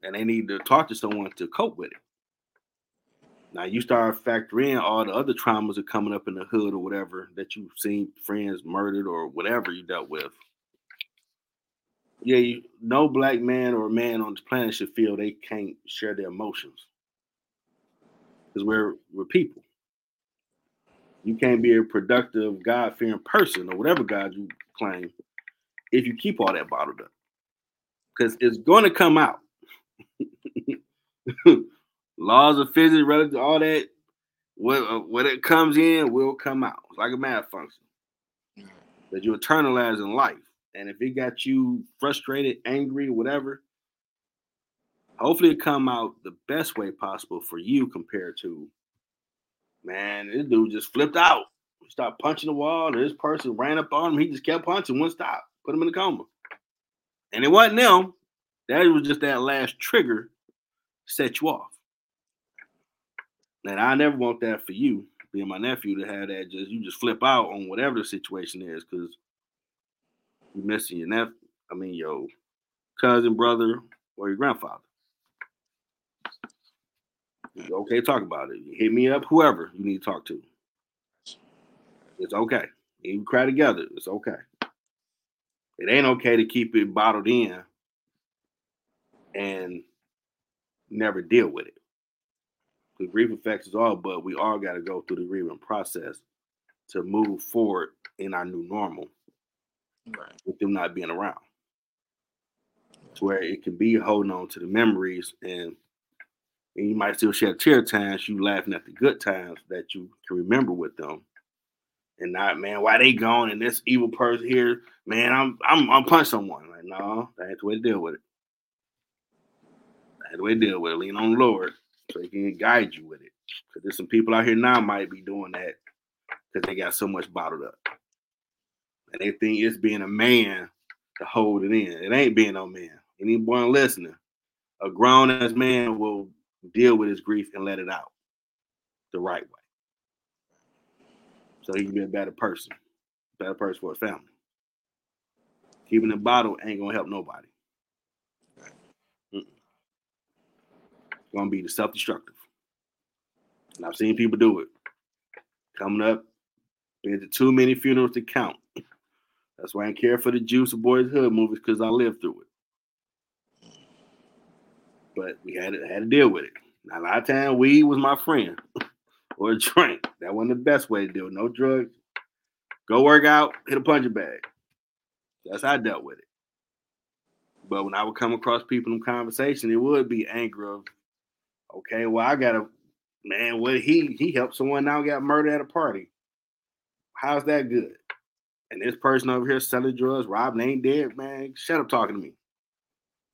And they need to talk to someone to cope with it. Now you start factoring in all the other traumas that are coming up in the hood or whatever that you've seen friends murdered or whatever you dealt with. Yeah, you, no black man or man on this planet should feel they can't share their emotions because we're we're people. You can't be a productive, God fearing person or whatever God you claim if you keep all that bottled up. Because it's going to come out. (laughs) Laws of physics, relative, to all that, what, uh, what it comes in will come out. It's like a math function that you eternalize in life. And if it got you frustrated, angry, whatever, hopefully it come out the best way possible for you compared to, man, this dude just flipped out. He started punching the wall. This person ran up on him. He just kept punching, wouldn't stop. Put him in a coma. And it wasn't them. That was just that last trigger set you off. And I never want that for you, being my nephew, to have that just you just flip out on whatever the situation is, because you're missing your nephew. I mean your cousin, brother, or your grandfather. Okay, talk about it. Hit me up, whoever you need to talk to. It's okay. You cry together. It's okay. It ain't okay to keep it bottled in and never deal with it. The grief affects us all, but we all got to go through the grieving process to move forward in our new normal Right. with them not being around. To where it can be holding on to the memories and and you might still share tear times, you laughing at the good times that you can remember with them. And not, man, why they gone and this evil person here, man, I'm I'm I'm punch someone. Like, no, that's the way to deal with it. That's the way to deal with it. Lean on the Lord so he can guide you with it. Because there's some people out here now might be doing that because they got so much bottled up. And they think it's being a man to hold it in. It ain't being no man. Anyone listening, a grown ass man will deal with his grief and let it out the right way. So he can be a better person, better person for his family. Keeping it bottled ain't gonna help nobody. Mm-mm. Gonna be the self-destructive. And I've seen people do it. Coming up, been to too many funerals to count. That's why I care for the Juice of Boys Hood movies because I lived through it. But we had to, had to deal with it. Now, a lot of time, weed was my friend (laughs) or a drink. That wasn't the best way to deal. No drugs. Go work out, hit a punching bag. That's how I dealt with it. But when I would come across people in conversation, it would be anger of, okay, well, I got a man, what he he helped someone now got murdered at a party. How's that good? And this person over here selling drugs, Rob ain't dead, man. Shut up talking to me.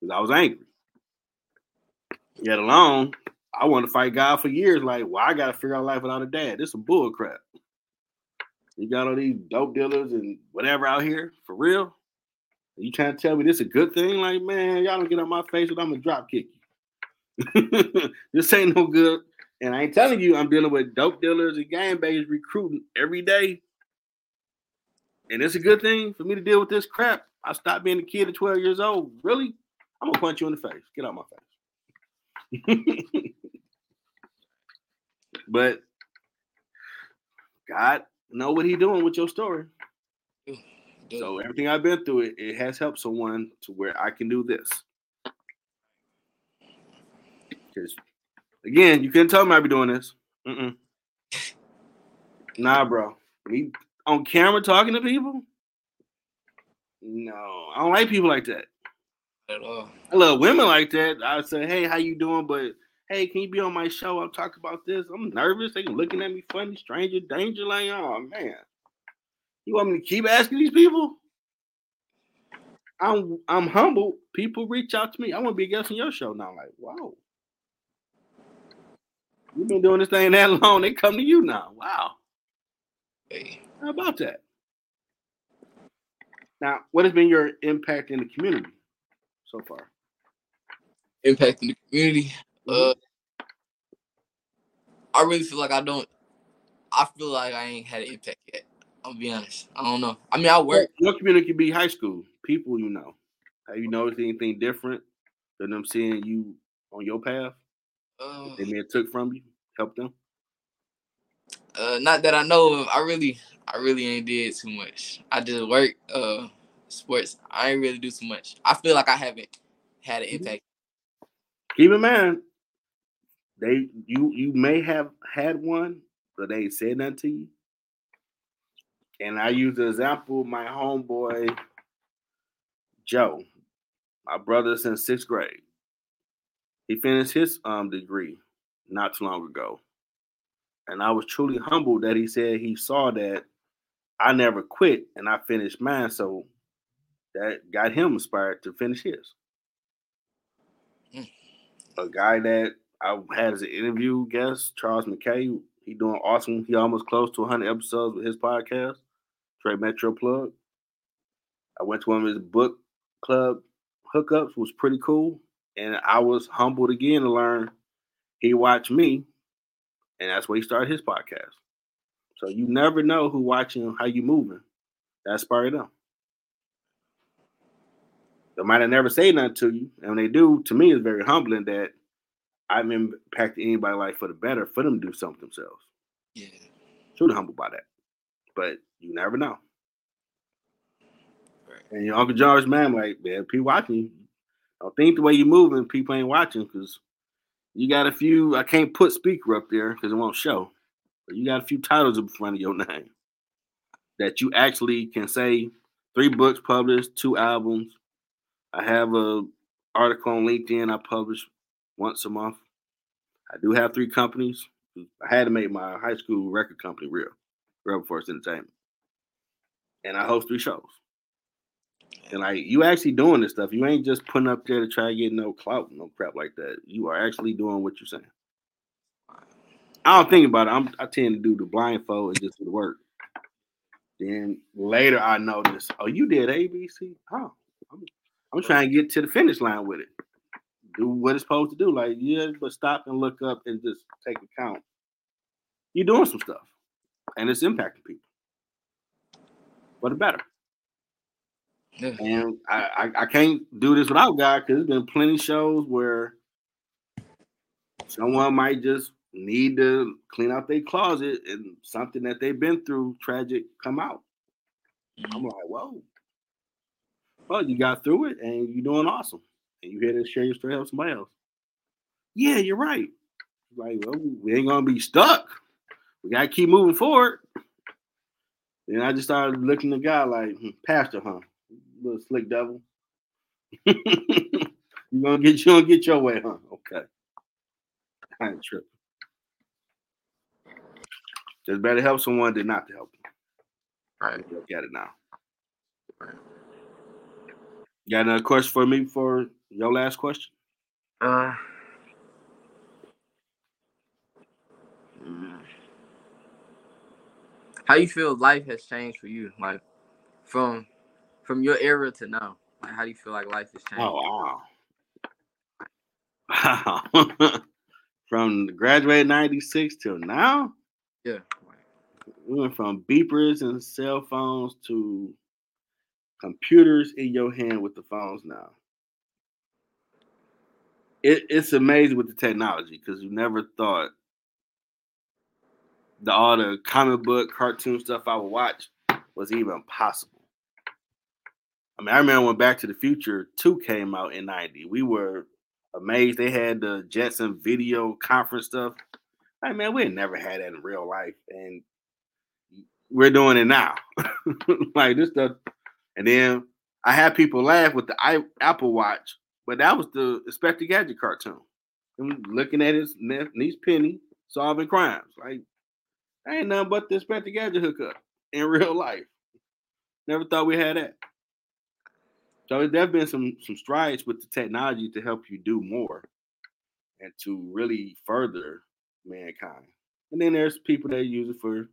Because I was angry. Yet alone, I wanted to fight God for years. Like, well, I gotta figure out life without a dad. This some bull crap. You got all these dope dealers and whatever out here for real. You trying to tell me this is a good thing? Like, man, y'all don't get on my face and I'm gonna drop kick you. (laughs) this ain't no good. And I ain't telling you I'm dealing with dope dealers and gang bangers recruiting every day. And it's a good thing for me to deal with this crap. I stopped being a kid at 12 years old. Really? I'm gonna punch you in the face. Get out my face. (laughs) but God know what he doing with your story. So everything I've been through, it, it has helped someone to where I can do this. Because again, you couldn't tell me I'd be doing this. Mm-mm. Nah, bro. Me on camera talking to people? No, I don't like people like that. At all. I love women like that. I say, hey, how you doing? But hey, can you be on my show? I'm talking about this. I'm nervous. They looking at me funny, stranger danger. Like, oh man. You want me to keep asking these people? I'm I'm humble. People reach out to me. I want to be a guest on your show now. Like, wow. You've been doing this thing that (laughs) long. They come to you now. Wow. Hey. How about that? Now, what has been your impact in the community so far? Impacting the community. Mhm. Uh I really feel like I don't I feel like I ain't had an impact yet. I'm gonna be honest. I don't know. I mean I work Your community could be high school, people you know. Have you noticed anything different than them seeing you on your path? uh, They may have took from you, help them. uh not that I know of. I really I really ain't did too much. I just work uh sports. I ain't really do too much. I feel like I haven't had an Mhm. impact. Keep in mind, they you you may have had one, but they ain't said nothing to you. And I use the example my homeboy Joe, my brother since sixth grade. He finished his um degree not too long ago. And I was truly humbled that he said he saw that I never quit and I finished mine. So that got him inspired to finish his. Mm. A guy that I had as an interview guest, Charles McKay, he doing awesome. He almost close to 100 episodes with his podcast, Trey Metro Plug. I went to one of his book club hookups, was pretty cool. And I was humbled again to learn he watched me, and that's where he started his podcast. So you never know who watching how you moving. That's part of them. They might have never say nothing to you, and when they do, to me, it's very humbling that I've impacted anybody's life for the better for them to do something themselves. Yeah. Truly humble by that, but you never know. Right. And your Uncle George, man, like man, people watching you. Don't think the way you're moving, people ain't watching because you got a few. I can't put speaker up there because it won't show. But you got a few titles in front of your (laughs) name that you actually can say three books published, two albums. I have a article on LinkedIn I publish once a month. I do have three companies. I had to make my high school record company real, Real Force Entertainment, and I host three shows. And like you actually doing this stuff. You ain't just putting up there to try to get no clout, no crap like that. You are actually doing what you're saying. I don't think about it. I'm, I tend to do the blindfold and just do the work. Then later I notice, oh, you did ABC. Oh, I'm, trying to get to the finish line with it. Do what it's supposed to do. Like, yeah, but stop and look up and just take account. You're doing some stuff, and it's impacting people for the better. Yeah. And I, I, I can't do this without God because there's been plenty of shows where someone might just need to clean out their closet and something that they've been through tragic come out. I'm mm-hmm. like, whoa. Well, you got through it and you're doing awesome. And you here to share your story with somebody else. Yeah, you're right. Like, well, we ain't gonna be stuck. We gotta keep moving forward. And I just started looking at the guy like, hmm, Pastor, huh? Little slick devil. (laughs) you gonna get you gonna get your way, huh? Okay. I ain't tripping. It's better help someone than not to help them. Right. Look at it now. Got another question for me for your last question? Uh. How you feel life has changed for you, like from from your era to now? Like, how do you feel like life has changed? Oh wow. Wow. (laughs) from graduated 96 till now, Yeah. we went from beepers and cell phones to computers in your hand with the phones now. It, it's amazing with the technology because you never thought the all the comic book cartoon stuff I would watch was even possible. I mean, I remember when Back to the Future 2 came out in 90. We were amazed they had the Jetson video conference stuff. Like, man, we never had that in real life. And we're doing it now. (laughs) like this stuff. And then I had people laugh with the I, Apple Watch, but that was the Inspector Gadget cartoon. Him looking at his niece Penny solving crimes. Like, I ain't nothing but the Inspector Gadget hookup in (laughs) real life. Never thought we had that. So there've been some some strides with the technology to help you do more and to really further mankind. And then there's people that use it for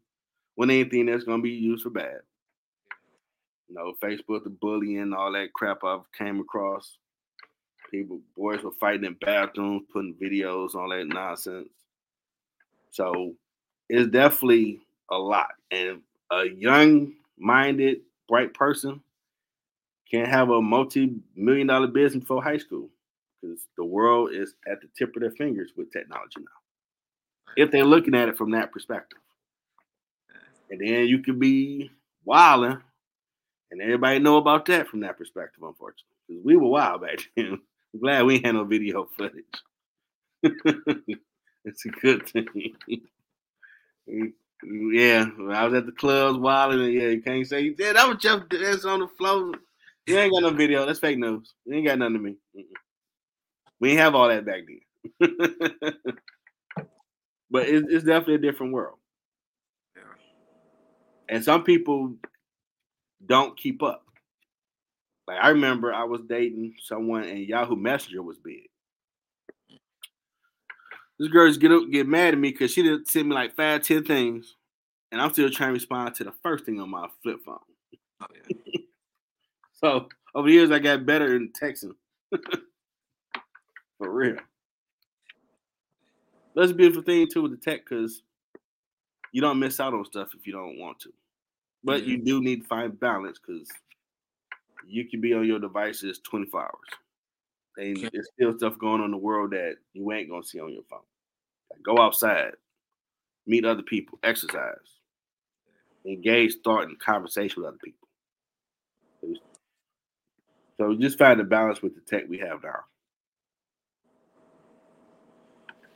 when anything that's gonna be used for bad. You know, Facebook, the bullying, all that crap I've came across. People, boys were fighting in bathrooms, putting videos, all that nonsense. So it's definitely a lot. And a young-minded, bright person can't have a multi-million dollar business before high school because the world is at the tip of their fingers with technology now. If they're looking at it from that perspective. And then you could be wilding, and everybody know about that from that perspective, unfortunately. Because we were wild back (laughs) then. I'm glad we had no video footage. (laughs) it's a good thing. (laughs) Yeah, I was at the clubs wilding. Yeah, you can't say yeah, that was Jeff That's on the floor. You ain't got no video. That's fake news. You ain't got nothing to me. Mm-mm. We ain't have all that back then. but it, it's definitely a different world. Yeah. And some people don't keep up. Like I remember I was dating someone and Yahoo Messenger was big. This girl just get up, get mad at me because she didn't send me like five, ten things, and I'm still trying to respond to the first thing on my flip phone. Oh, yeah. (laughs) So over the years, I got better in texting. (laughs) For real. That's a beautiful thing too with the tech because you don't miss out on stuff if you don't want to. But you mm-hmm. do need to find balance because you can be on your devices 24 hours. And Yeah. there's still stuff going on in the world that you ain't gonna see on your phone. Like go outside, meet other people, exercise, engage start and conversation with other people. So just find a balance with the tech we have now.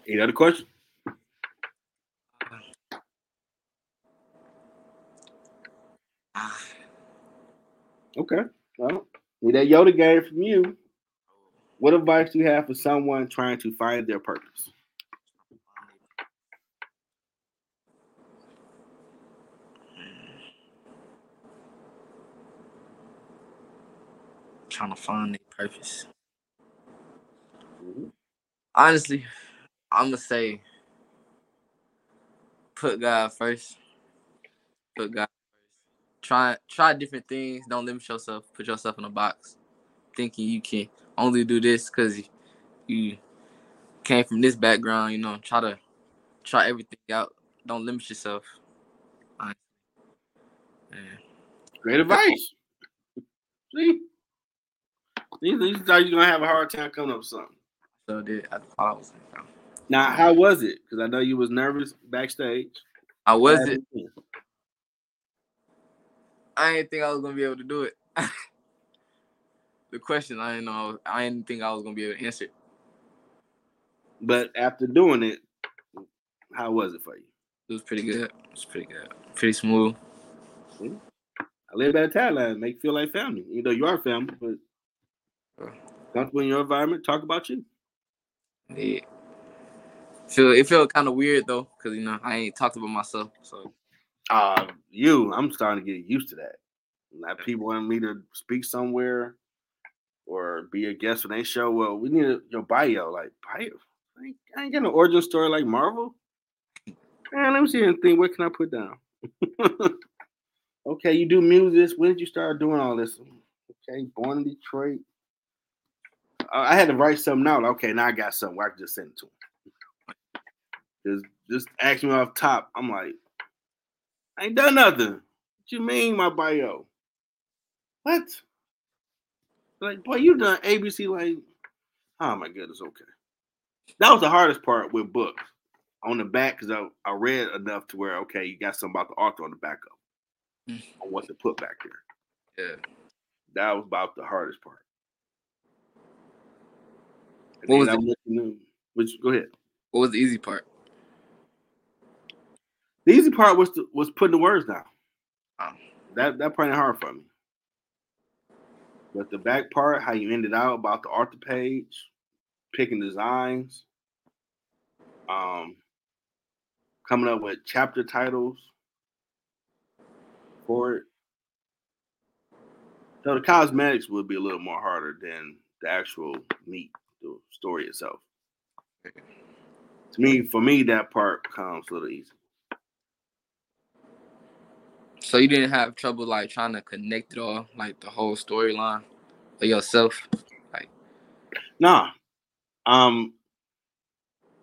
Any other question? Okay. Well, with that Yoda game from you, what advice do you have for someone trying to find their purpose? trying to find their purpose. Mhm. Honestly, I'm gonna say put God first. Put God. Try try different things. Don't limit yourself. Put yourself in a box, thinking you can only do this because you came from this background. You know, try to try everything out. Don't limit yourself. Great advice. See? These, these thought you're gonna have a hard time coming up with something. So did I thought I was. Now, how was it? Because I know you was nervous backstage. I was it. I didn't think I was gonna be able to do it. (laughs) the question I didn't know. I didn't think I was gonna be able to answer. it. But after doing it, how was it for you? It was pretty good. It was pretty good. Pretty smooth. I live that tagline, make you feel like family. You know, you are family, but comfortable in your environment, talk about you. Yeah. Feel it felt kind of weird though, cause you know I ain't talked about myself. So Uh, you, I'm starting to get used to that. Like people want me to speak somewhere or be a guest when they show. Well, we need a, your bio. Like bio, I ain't, I ain't got no origin story like Marvel. Man, let me see anything. What can I put down? (laughs) okay, you do music. When did you start doing all this? Okay, born in Detroit. Uh, I had to write something out. Okay, now I got something where I can just send it to him. Just, just ask me off top. I'm like, I ain't done nothing. What you mean, my bio? What? Like, boy, you done ABC like, oh my goodness, okay. That was the hardest part with books. On the back, because I, I read enough to where, okay, you got something about the author on the back of Mm. on what to put back there. yeah. That was about the hardest part. And What was the- Which go ahead. What was the easy part? The easy part was to, was putting the words down. Oh. That that part ain't hard for me. But the back part, how you ended out about the author page, picking designs, um, coming up with chapter titles for it. So the cosmetics would be a little more harder than the actual meat, the story itself. To me, for me, that part comes a little easy. So you didn't have trouble like trying to connect it all, like the whole storyline for yourself. Like Nah. Um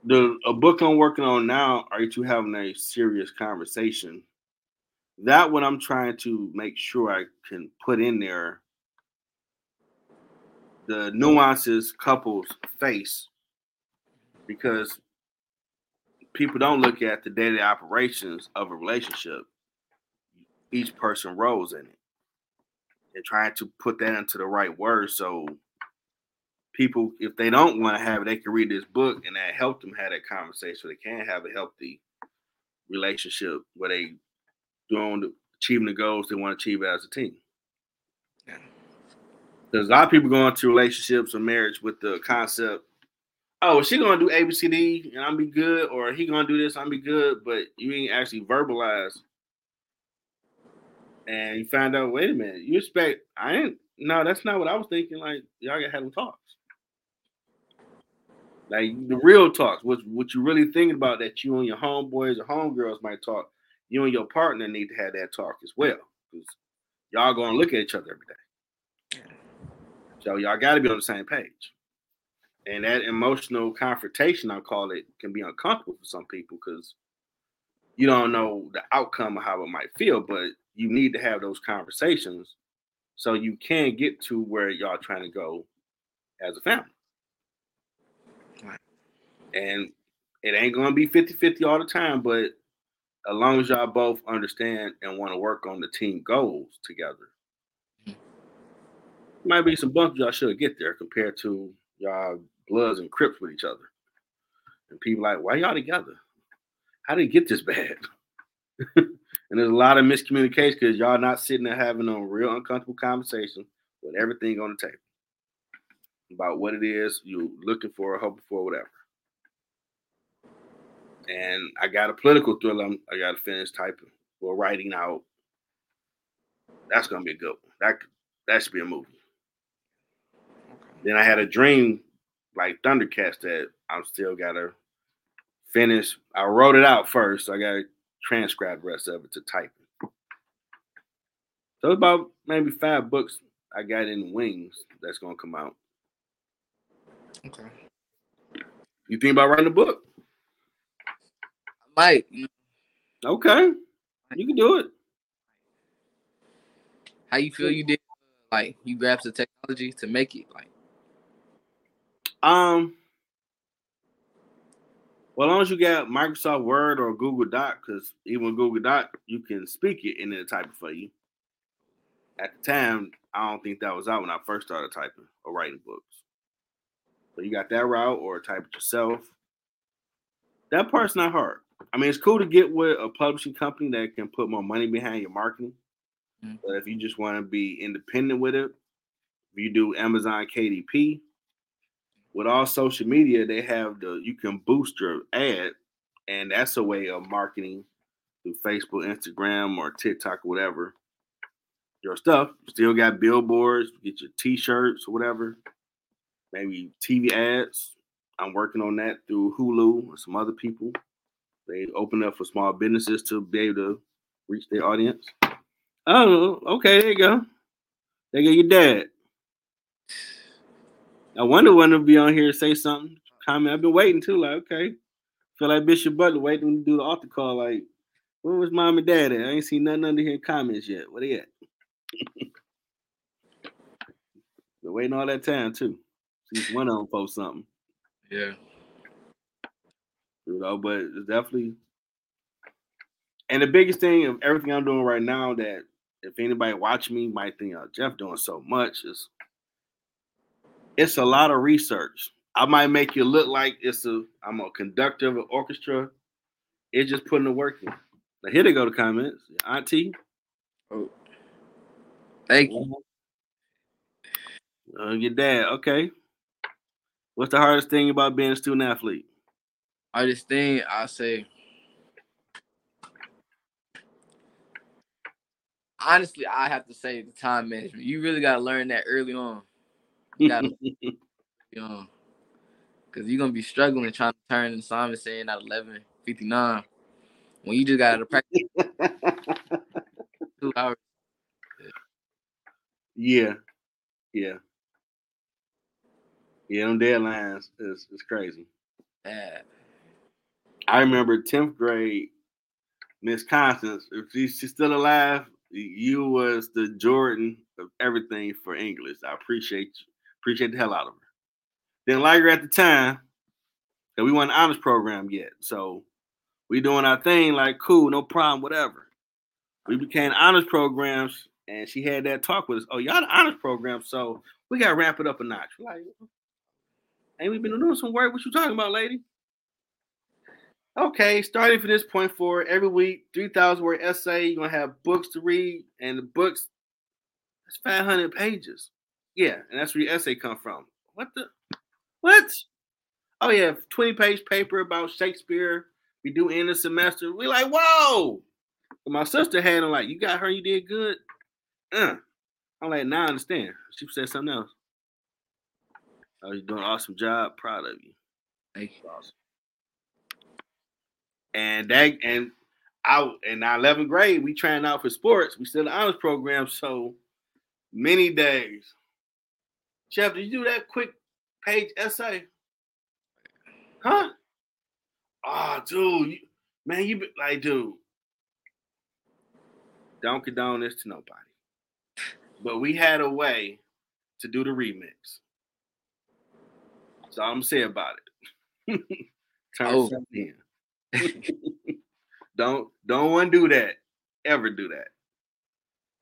the a book I'm working on now, are you having a serious conversation? That one I'm trying to make sure I can put in there the nuances couples face because people don't look at the daily operations of a relationship. Each person roles in it. They're trying to put that into the right words so people, if they don't want to have it, they can read this book and that help them have that conversation. So they can have a healthy relationship where they doing the achieving the goals they want to achieve as a team. Yeah. There's a lot of people going to relationships or marriage with the concept, oh, is she gonna do ABCD and I'm be good, or he gonna do this, I'm be good, but you ain't actually verbalize. And you find out, wait a minute, you expect I ain't no, that's not what I was thinking. Like y'all gotta have them talks. Like the real talks, what what you really thinking about that you and your homeboys or homegirls might talk. You and your partner need to have that talk as well. Because y'all gonna look at each other every day. So y'all gotta be on the same page. And that emotional confrontation, I call it, can be uncomfortable for some people because you don't know the outcome of how it might feel, but you need to have those conversations so you can get to where y'all trying to go as a family. And it ain't gonna be 50-50 all the time, but as long as y'all both understand and want to work on the team goals together, mm-hmm. might be some bumps y'all should get there compared to y'all bloods and crips with each other. And people like, why y'all together? How did it get this bad? (laughs) and there's a lot of miscommunication because y'all not sitting there having a real uncomfortable conversation with everything on the table about what it is you're looking for, hoping for, whatever. And I got a political thriller I'm, i got to finish typing or writing out. That's gonna be a good one. That that should be a movie. Then I had a dream like Thundercats that I'm still gotta finish. I wrote it out first. So I gotta transcribe the rest of it to type it. So about maybe five books I got in wings that's gonna come out. Okay. You think about writing a book? Mike. Okay. You can do it. How you feel you did like you grabbed the technology to make it like um well, as long as you got Microsoft Word or Google Doc, because even Google Doc, you can speak it and then type it for you. At the time, I don't think that was out when I first started typing or writing books. So you got that route or type it yourself. That part's not hard. I mean, it's cool to get with a publishing company that can put more money behind your marketing. Mm-hmm. But if you just want to be independent with it, if you do Amazon KDP, with all social media, they have the you can boost your ad, and that's a way of marketing through Facebook, Instagram, or TikTok, or whatever. Your stuff still got billboards, get your T-shirts or whatever. Maybe TV ads. I'm working on that through Hulu and some other people. They open up for small businesses to be able to reach their audience. Oh, okay, there you go. There you go, your dad. I wonder when they'll be on here to say something. Comment. I've been waiting too. Like, okay. Feel like Bishop Butler waiting to do the altar call. Like, where was mom and dad at? I ain't seen nothing under here in comments yet. Where they at? (laughs) been waiting all that time too. See one of them post something. Yeah. You know, but it's definitely and the biggest thing of everything I'm doing right now that if anybody watch me might think, oh, Jeff doing so much is it's a lot of research. I might make you look like it's a I'm a conductor of an orchestra. It's just putting the work in. Now here they go to comments. Auntie. Oh. Thank you. Uh, your dad, okay. What's the hardest thing about being a student athlete? Hardest thing I say. Honestly, I have to say the time management. You really gotta learn that early on. You gotta, (laughs) you know, because you're gonna be struggling trying to turn and Simon saying at 11:59 when you just got to (laughs) practice two hours. Yeah, yeah, yeah. Them deadlines is is crazy. Yeah. I remember 10th grade, Miss Constance. If she, she's still alive, you was the Jordan of everything for English. I appreciate you. Appreciate the hell out of her. Didn't like her at the time, and we weren't honors program yet. So we doing our thing, like cool, no problem, whatever. We became honors programs, and she had that talk with us. Oh, y'all the honors program, so we gotta ramp it up a notch. We're like, ain't we been doing some work? What you talking about, lady? Okay, starting from this point forward, every week, 3,000 word essay. You're going to have books to read, and the books, that's 500 pages. Yeah, and that's where your essay come from. What the? What? Oh, yeah, 20 page paper about Shakespeare. We do end the semester. We like, whoa. My sister had them like, you got her, you did good. Uh. I'm like, now I understand. She said something else. Oh, you're doing an awesome job. Proud of you. Thank you. Awesome. And that and out in our 11th grade, we trying out for sports. We still in the honors program, so many days. Chef, did you do that quick page essay? Huh? Oh, dude, you, man, you be, like, dude, don't condone this to nobody. But we had a way to do the remix. That's all I'm gonna say about it. (laughs) Turn Oh. something in. (laughs) don't don't want to do that. Ever do that.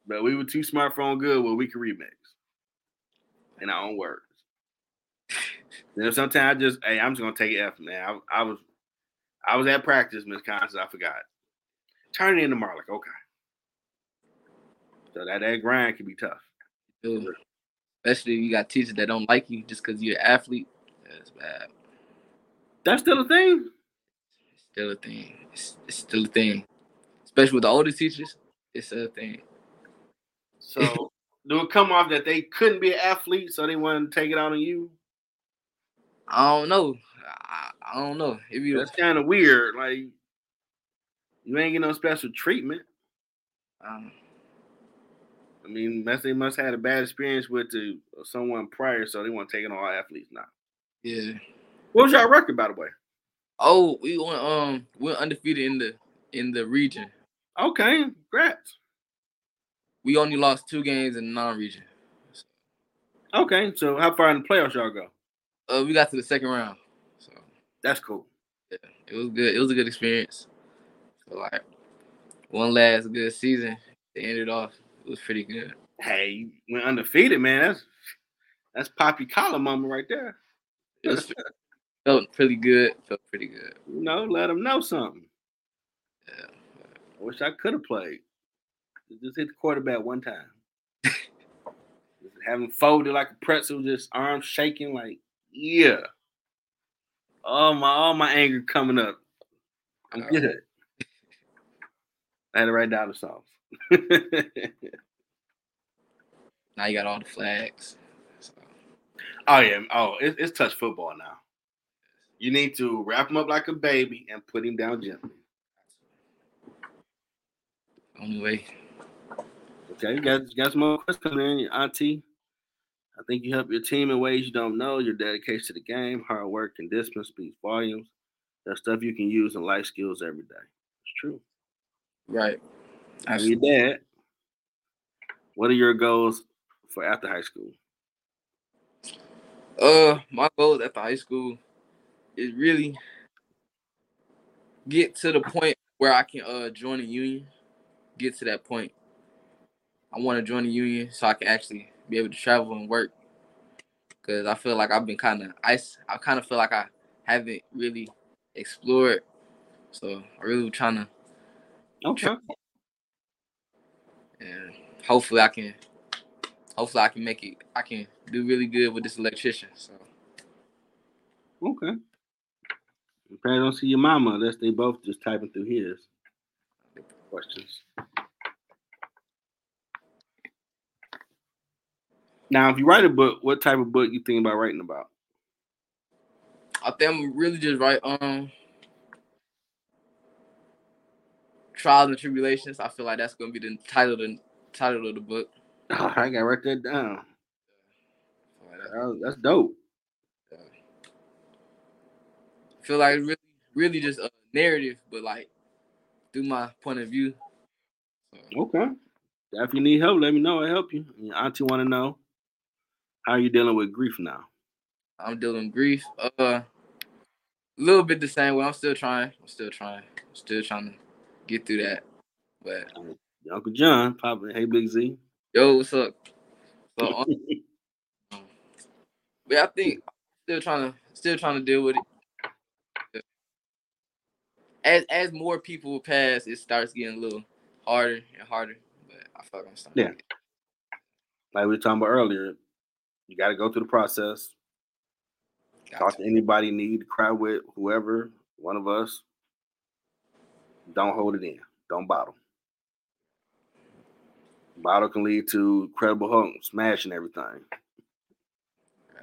But we were too smart for on good where we could remix in our own words. Then sometimes I just, hey, I'm just gonna take it F, man. I, I was, I was at practice, Miss Constance. I forgot. Turn it in tomorrow. Like, okay. So that that grind can be tough. Dude, especially if you got teachers that don't like you just because you're an athlete. That's bad. That's still a thing. It's still a thing. It's, it's still a thing. Especially with the older teachers, it's a thing. So do it come off that they couldn't be an athlete, so they wanted to take it out on you? I don't know. I, I don't know. If you That's kind of weird. Like you ain't get no special treatment. um, I mean, they must have had a bad experience with the, someone prior, so they want to take it on all athletes now. yeah. What was your record, by the way? Oh, we went um we went undefeated in the in the region. Okay, congrats. We only lost two games in the non-region. Okay, so how far in the playoffs y'all go? Uh, we got to the second round, so That's cool. yeah, it was good. It was a good experience. So like one last good season to end it off. It was pretty good. Hey, you went undefeated, man. That's that's Poppy collar moment right there. It was felt pretty good. Felt pretty good. You know, let them know something. Yeah. I wish I could have played. Just hit the quarterback one time. Just Having folded like a pretzel, just arms shaking, like yeah. All my all my anger coming up. I'm All good. I had to write down the songs. Now you got all the flags. So, oh yeah. Oh, it, it's touch football now. You need to wrap him up like a baby and put him down gently. only way. Okay, you got, you got some more questions coming in. Your auntie, I think you help your team in ways you don't know. Your dedication to the game, hard work, and discipline speaks volumes. That's stuff you can use in life skills every day. It's true. Right. And your dad, what are your goals for after high school? Uh, my goals after high school is really get to the point where I can uh join a union. Get to that point. I want to join a union so I can actually be able to travel and work. Cause I feel like I've been kind of I I kind of feel like I haven't really explored. So I really trying to Okay. and hopefully I can hopefully I can make it I can do really good with this electrician. So Okay. You probably don't see your mama unless they both just typing through his questions. Now, if you write a book, what type of book you think about writing about? I think I'm really just write um trials and tribulations. I feel like that's gonna be the title the title of the book. Oh, (laughs) I gotta write that down. So like that- That- That's dope. I feel like really really just a narrative, but like through my point of view. So, Okay. If you need help, let me know. I'll help you. Your auntie want to know how are you dealing with grief now. I'm dealing with grief. Uh, a little bit the same way. I'm still trying. I'm still trying. I'm still trying to get through that. But Uncle John, probably. Hey, Big Z. yo, what's up? So, (laughs) um, but I think still trying to still trying to deal with it. as as more people pass, it starts getting a little harder and harder. But I feel like I'm starting. Yeah. Like we were talking about earlier, you got to go through the process. Talk to anybody you need to cry with, whoever, one of us. Don't hold it in. Don't bottle. Bottle can lead to Incredible Hulk, smashing everything.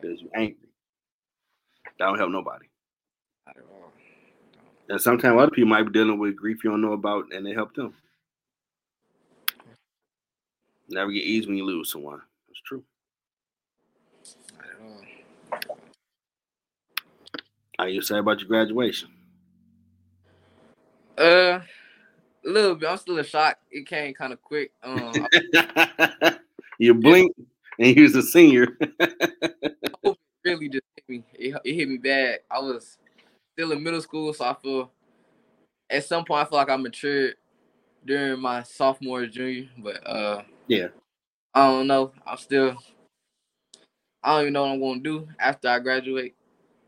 Because you angry. That don't help nobody. Not at all. And sometimes other people might be dealing with grief you don't know about and they help them. Never get easy when you lose someone. That's true. Not at all. How you say about your graduation? Uh, a little bit. I'm still in shock. It came kind of quick. Um, (laughs) you blink and you was a senior. (laughs) really just hit me. It, it hit me bad. I was still in middle school, so I feel at some point I feel like I matured during my sophomore junior. But uh, Yeah. I don't know. I'm still. I don't even know what I'm gonna do after I graduate.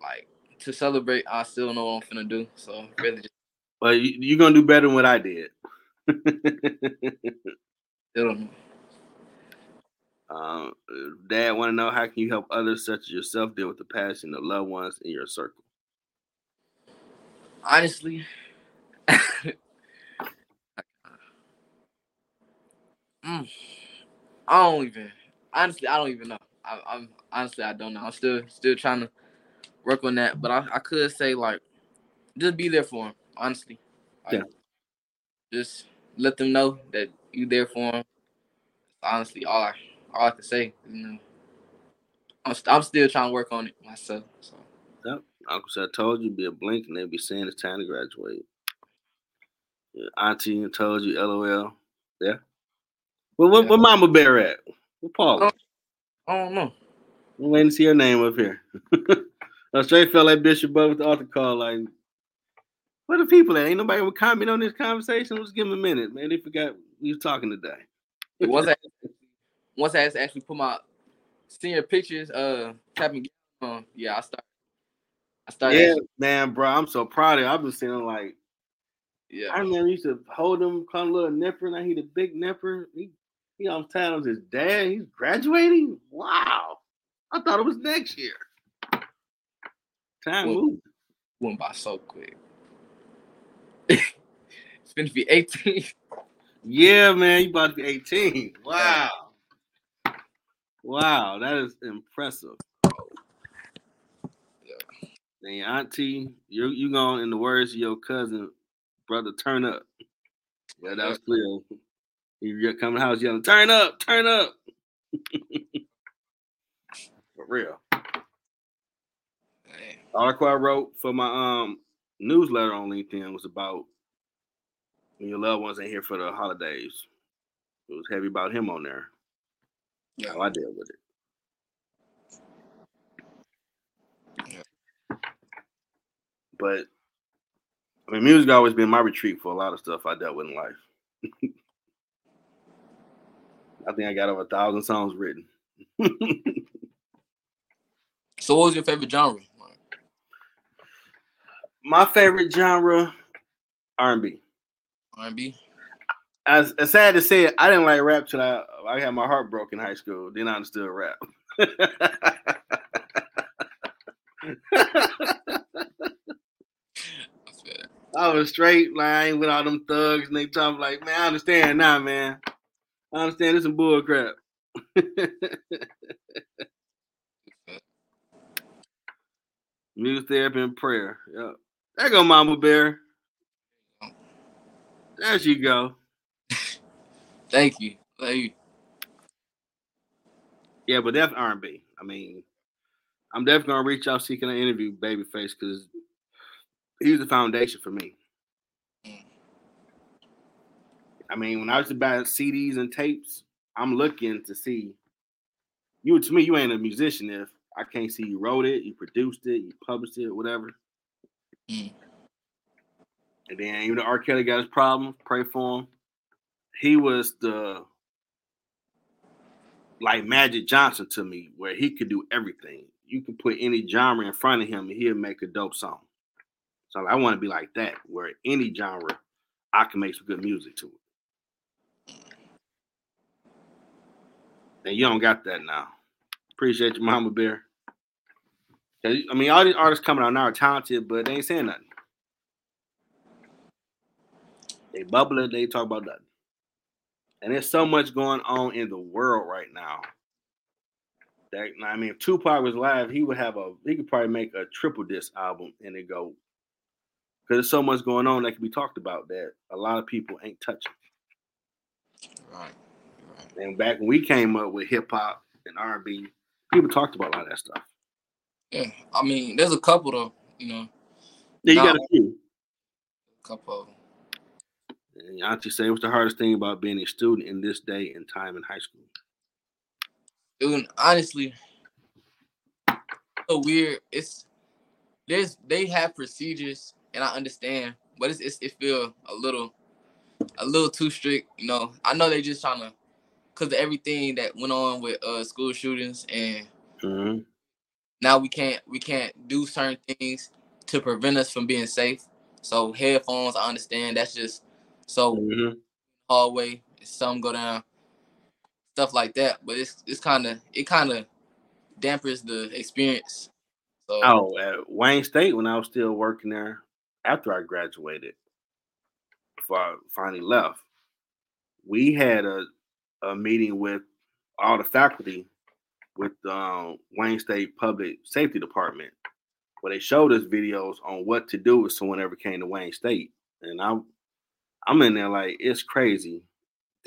Like to celebrate, I still know what I'm finna do. So really, just But you, you're gonna do better than what I did. (laughs) still don't know. um, Dad, want to know how can you help others such as yourself deal with the passing of loved ones in your circle? honestly, (laughs) Mm. I don't even. Honestly, I don't even know. I, I'm honestly, I don't know. I'm still still trying to work on that. But I, I could say like, just be there for him. Honestly, Like, Yeah. Just let them know that you there for them. Honestly, all I all I can say. You know, I'm st- I'm still trying to work on it myself. So Yep. Uncle said, I told you, be a blink, and they'll be saying it's time to graduate. Yeah, auntie told you, LOL. Yeah. Well, what, Yeah. what Mama Bear at? What Paula? Oh, I don't know. I'm waiting to see her name up here. (laughs) I straight felt like Bishop Bud with the altar call. Like, where the people at? Ain't nobody would comment on this conversation. Let's give them a minute, man. They forgot we was talking today. (laughs) once I once I actually put my senior pictures, uh, tapping on, yeah, I start. I started. Yeah, actually- man, bro. I'm so proud of you. I've been seeing like yeah. I remember used to hold him, call him little nipper. Now he the big nipper. He he on town with his dad. He's graduating. Wow. I thought it was next year. Time Well- moved. went by so quick. (laughs) it's been to be 18. Yeah, man, you about to be 18. Wow. Wow, that is impressive. And your auntie, you you going in the words of your cousin, brother, turn up. Yeah, that was clear. You come to the house yelling, turn up, turn up. (laughs) For real. Man, article I wrote for my um newsletter on LinkedIn was about when your loved ones ain't here for the holidays. It was heavy about him on there. Yeah. How I deal with it. But I mean, music always been my retreat for a lot of stuff I dealt with in life. (laughs) I think I got over a thousand songs written. (laughs) So, what was your favorite genre? My favorite genre, R&B. R&B. as, as sad to say I didn't like rap till I I had my heart broke in high school. Then I understood rap. (laughs) I was straight line with all them thugs, and they talk like, man, I understand now, man. I understand this some bull crap. (laughs) Music therapy and prayer. Yep. There go Mama Bear. There she go. (laughs) Thank you. Thank you. Yeah, but that's R&B. I mean, I'm definitely gonna reach out seeking an interview, Babyface, because he's the foundation for me. I mean, when I was to buy CDs and tapes, I'm looking to see you. To me, you ain't a musician if I can't see you wrote it, you produced it, you published it, whatever. And then even though R. Kelly got his problems, pray for him. He was the like Magic Johnson to me, where he could do everything. You could put any genre in front of him and he'll make a dope song. So I want to be like that, where any genre, I can make some good music to it. And you don't got that now. Appreciate you, Mama Bear. I mean, all these artists coming out now are talented, but they ain't saying nothing. They bubble it, they talk about nothing. And there's so much going on in the world right now. That I mean, if Tupac was live, he would have a he could probably make a triple disc album and it go because there's so much going on that can be talked about that a lot of people ain't touching. Right. right. And back when we came up with hip hop and R and B, people talked about a lot of that stuff. Yeah, I mean, there's a couple though, you know. Yeah, you got a few. A couple of them. And Auntie say, what's the hardest thing about being a student in this day and time in high school? Dude, honestly, so weird. It's there's they have procedures, and I understand, but it's, it's it feel a little a little too strict. You know, I know they just trying to because of everything that went on with uh school shootings, and mm-hmm. Now we can't we can't do certain things to prevent us from being safe. So headphones, I understand that's just so mm-hmm. hallway, some go down, stuff like that. But it's it's kind of it kind of dampers the experience. So, oh, at Wayne State when I was still working there after I graduated, before I finally left, we had a a meeting with all the faculty with um, Wayne State Public Safety Department, where they showed us videos on what to do if someone ever came to Wayne State. And I I'm in there like it's crazy.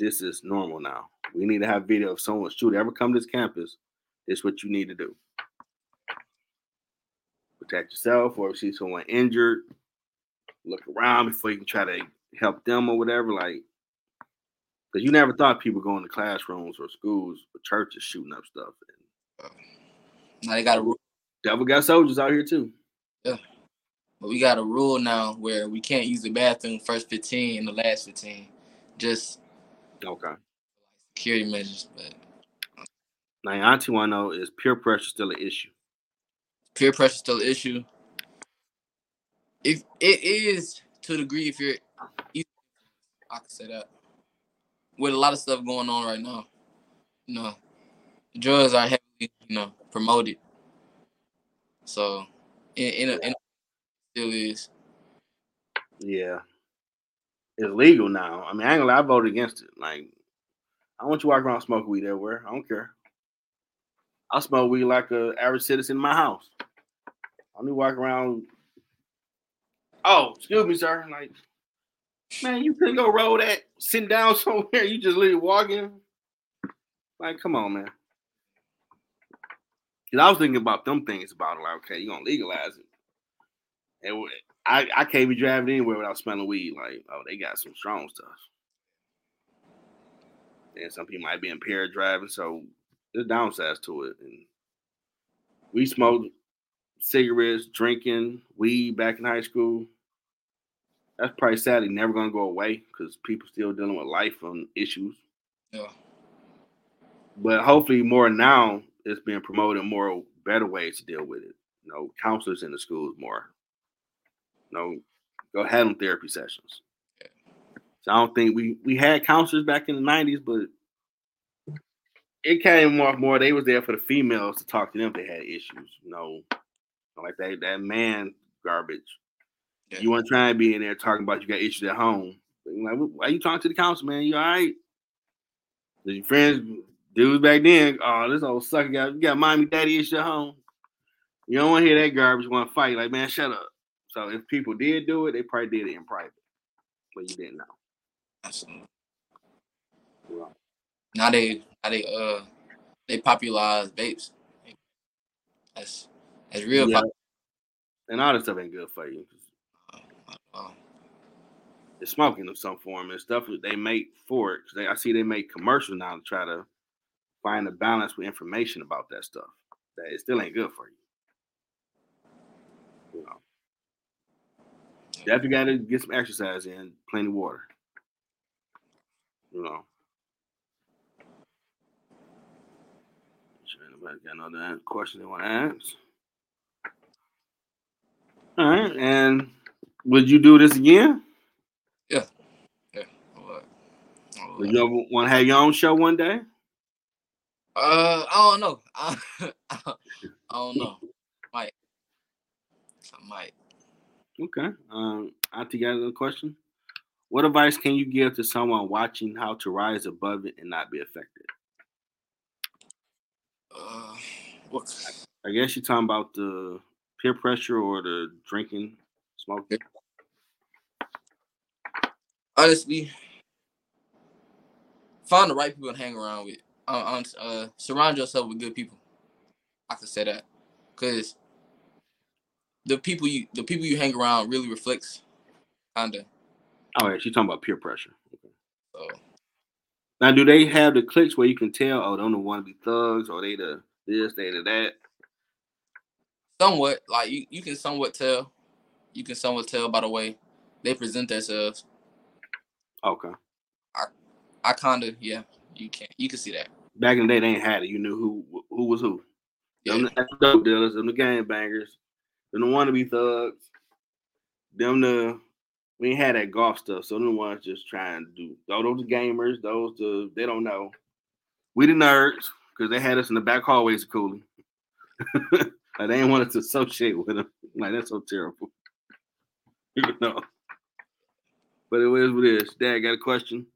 This is normal now. We need to have video of someone shoot ever come to this campus. This is what you need to do. Protect yourself, or if you see someone injured, look around before you can try to help them or whatever. Like, because you never thought people going to classrooms or schools or churches shooting up stuff. Now they got a rule. devil got soldiers out here too. Yeah. But we got a rule now where we can't use the bathroom first 15 and the last 15. Just okay. Security measures, but uh, now auntie want to know is peer pressure still an issue? Peer pressure still an issue. If it is to a degree, if you're, I can say that. With a lot of stuff going on right now, you know, drugs are you know, promoted. So, in in a, in a still is. Yeah. It's legal now. I mean, I ain't gonna lie, I voted against it. Like, I want you walk around smoking weed everywhere. I don't care. I smoke weed like a average citizen in my house. I only walk around. Oh, excuse me, sir. Like, man, you couldn't go roll that sitting down (laughs) somewhere. You just literally walking. Like, come on, man. Cause I was thinking about them things about it. Like, okay, you're gonna legalize it. And I, I can't be driving anywhere without smelling weed. Like, oh, they got some strong stuff. And some people might be impaired driving, so there's downsides to it. And we smoked cigarettes, drinking weed back in high school. That's probably sadly never gonna go away because people still dealing with life and issues. Yeah. But hopefully more now it's being promoted more better ways to deal with it. You know, counselors in the schools more know, go have them therapy sessions. So I don't think we we had counselors back in the nineties, but it came more more. They was there for the females to talk to them if they had issues. You know, like that that man garbage. Yeah. You want to try and be in there talking about you got issues at home. Like, why are you talking to the council, man? You all right? Your friends, dudes back then, oh, this old sucker got you got mommy, daddy issues at home. You don't want to hear that garbage. Want to fight? Like, man, shut up. So if people did do it, they probably did it in private, but you didn't know. Absolutely. Now they now they uh they popularize vapes. That's that's real. Yeah. And all this stuff ain't good for you. Uh, uh, it's smoking of some form and stuff they make for it. They, I see they make commercials now to try to find a balance with information about that stuff. That it still ain't good for you. You know. Definitely got to get some exercise in, plenty of water. You know. Sure anybody got another question they want to ask? All right, and Would you do this again? Yeah. Yeah. Would. You ever want to have your own show one day? Uh, I don't know. I, (laughs) I don't know. Might. I might. Okay. Um, I got another question. What advice can you give to someone watching how to rise above it and not be affected? Uh, what? I guess you're talking about the peer pressure or the drinking, smoking. Honestly, find the right people to hang around with. Uh, honest- uh, surround yourself with good people. I can say that, cause the people you the people you hang around really reflects, kinda. Oh, yeah, she's talking about peer pressure. So Now, do they have the clicks where you can tell, oh, they don't want to be thugs, or they the this, they the that? somewhat like you, you can somewhat tell, you can somewhat tell by the way they present themselves. Okay. I, I kinda yeah, you can't. you can see that. Back in the day, they ain't had it. You knew who who was who. Yeah. Them the dope dealers, them the gang bangers, them the wannabe thugs, them the we ain't had that golf stuff, so them the ones just trying to do. Those the gamers, those the they don't know. We the nerds because they had us in the back hallways of Cooley. (laughs) like they didn't want us to associate with them. Like that's so terrible. (laughs) you know. But it is what it is. Dad, got a question.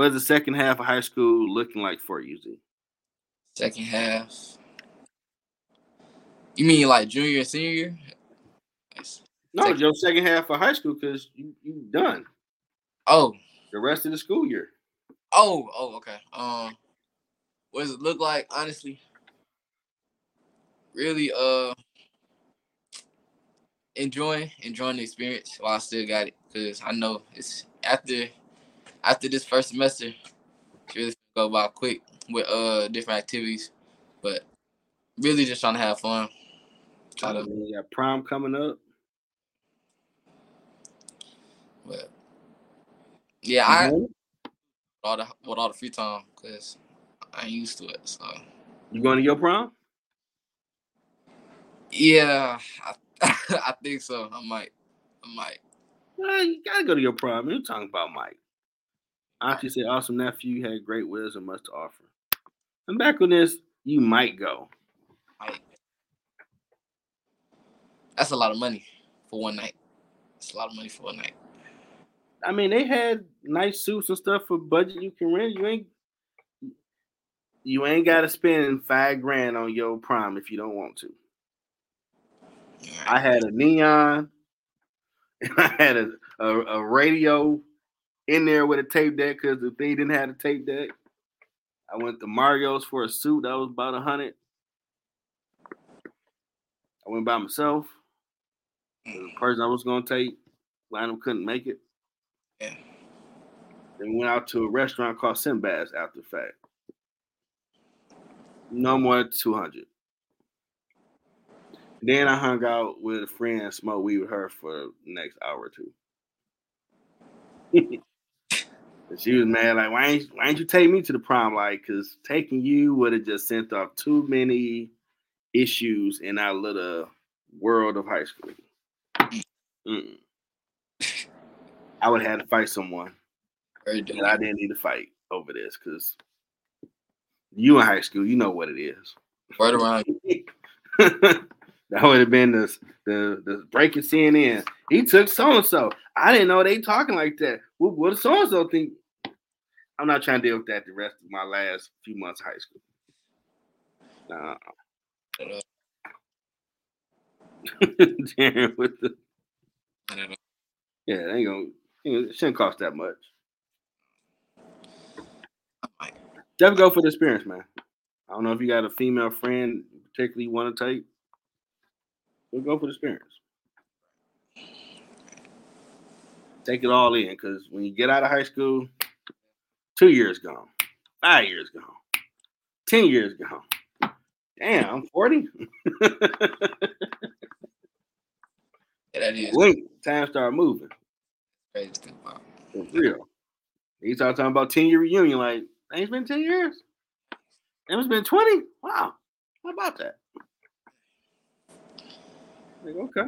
What is the second half of high school looking like for you, Z? Second half. You mean like junior and senior year? No, Second- your second half of high school because you you done Oh, the rest of the school year. oh, oh, okay. Um, what does it look like? Honestly, really, uh, enjoying enjoying the experience while I still got it because I know it's after after this first semester, it's really go by quick with uh different activities, but really just trying to have fun. Try to, You got prom coming up. but yeah, I Mhm. all the with all the free time because I ain't used to it. So You going to your prom? yeah, I, (laughs) I think so. I might, I might. Well, you gotta go to your prom. You're talking about Mike. Auntie said, "Awesome nephew, you had great wisdom, much to offer." And back on this, you might go. That's a lot of money for one night. It's a lot of money for one night. I mean, they had nice suits and stuff for budget you can rent. You ain't you ain't got to spend five grand on your prom if you don't want to. I had a neon, and (laughs) I had a, a, a radio in there with a tape deck because if they didn't have a tape deck. I went to Mario's for a suit that was about a hundred. I went by myself. The mm. person I was gonna take, Lionel couldn't make it. Yeah. Then went out to a restaurant called Sindbad's after the fact. No more than 200. Then I hung out with a friend and smoked weed with her for the next hour or two. (laughs) and she was mad, like, why ain't, why ain't you take me to the prom? Like, because taking you would have just sent off too many issues in our little world of high school. Mm-mm. I would have had to fight someone. And. I didn't need to fight over this because you in high school, you know what it is. Right around. (laughs) that would have been the the the breaking CNN. He took so and so. I didn't know they talking like that. What, what does so and so think? I'm not trying to deal with that the rest of my last few months of high school. Nah. (laughs) With the yeah, ain't gonna it shouldn't cost that much. Definitely go for the experience, man. I don't know if you got a female friend particularly you want to take. We'll go for the experience. Take it all in, because when you get out of high school, two years gone, five years gone, ten years gone. Damn, I'm 40. (laughs) Yeah, that is Blink, time start moving. crazy to. For real. You start talking about 10 year reunion, like, ain't it's been 10 years? It's been 20? Wow. How about that? Like, okay.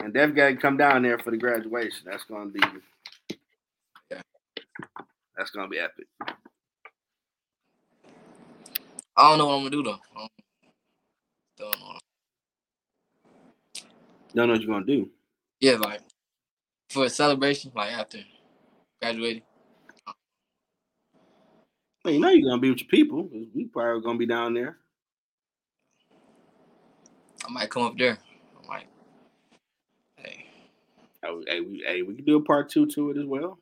And Def got to come down there for the graduation. That's gonna be. That's gonna be epic. I don't know what I'm gonna do though. I don't, know. Don't know what you're gonna do. Yeah, like for a celebration, like after graduating. Well, you know you're gonna be with your people. We probably gonna be down there. I might come up there. I might. Hey, Hey, we, hey, we can do a part two to it as well.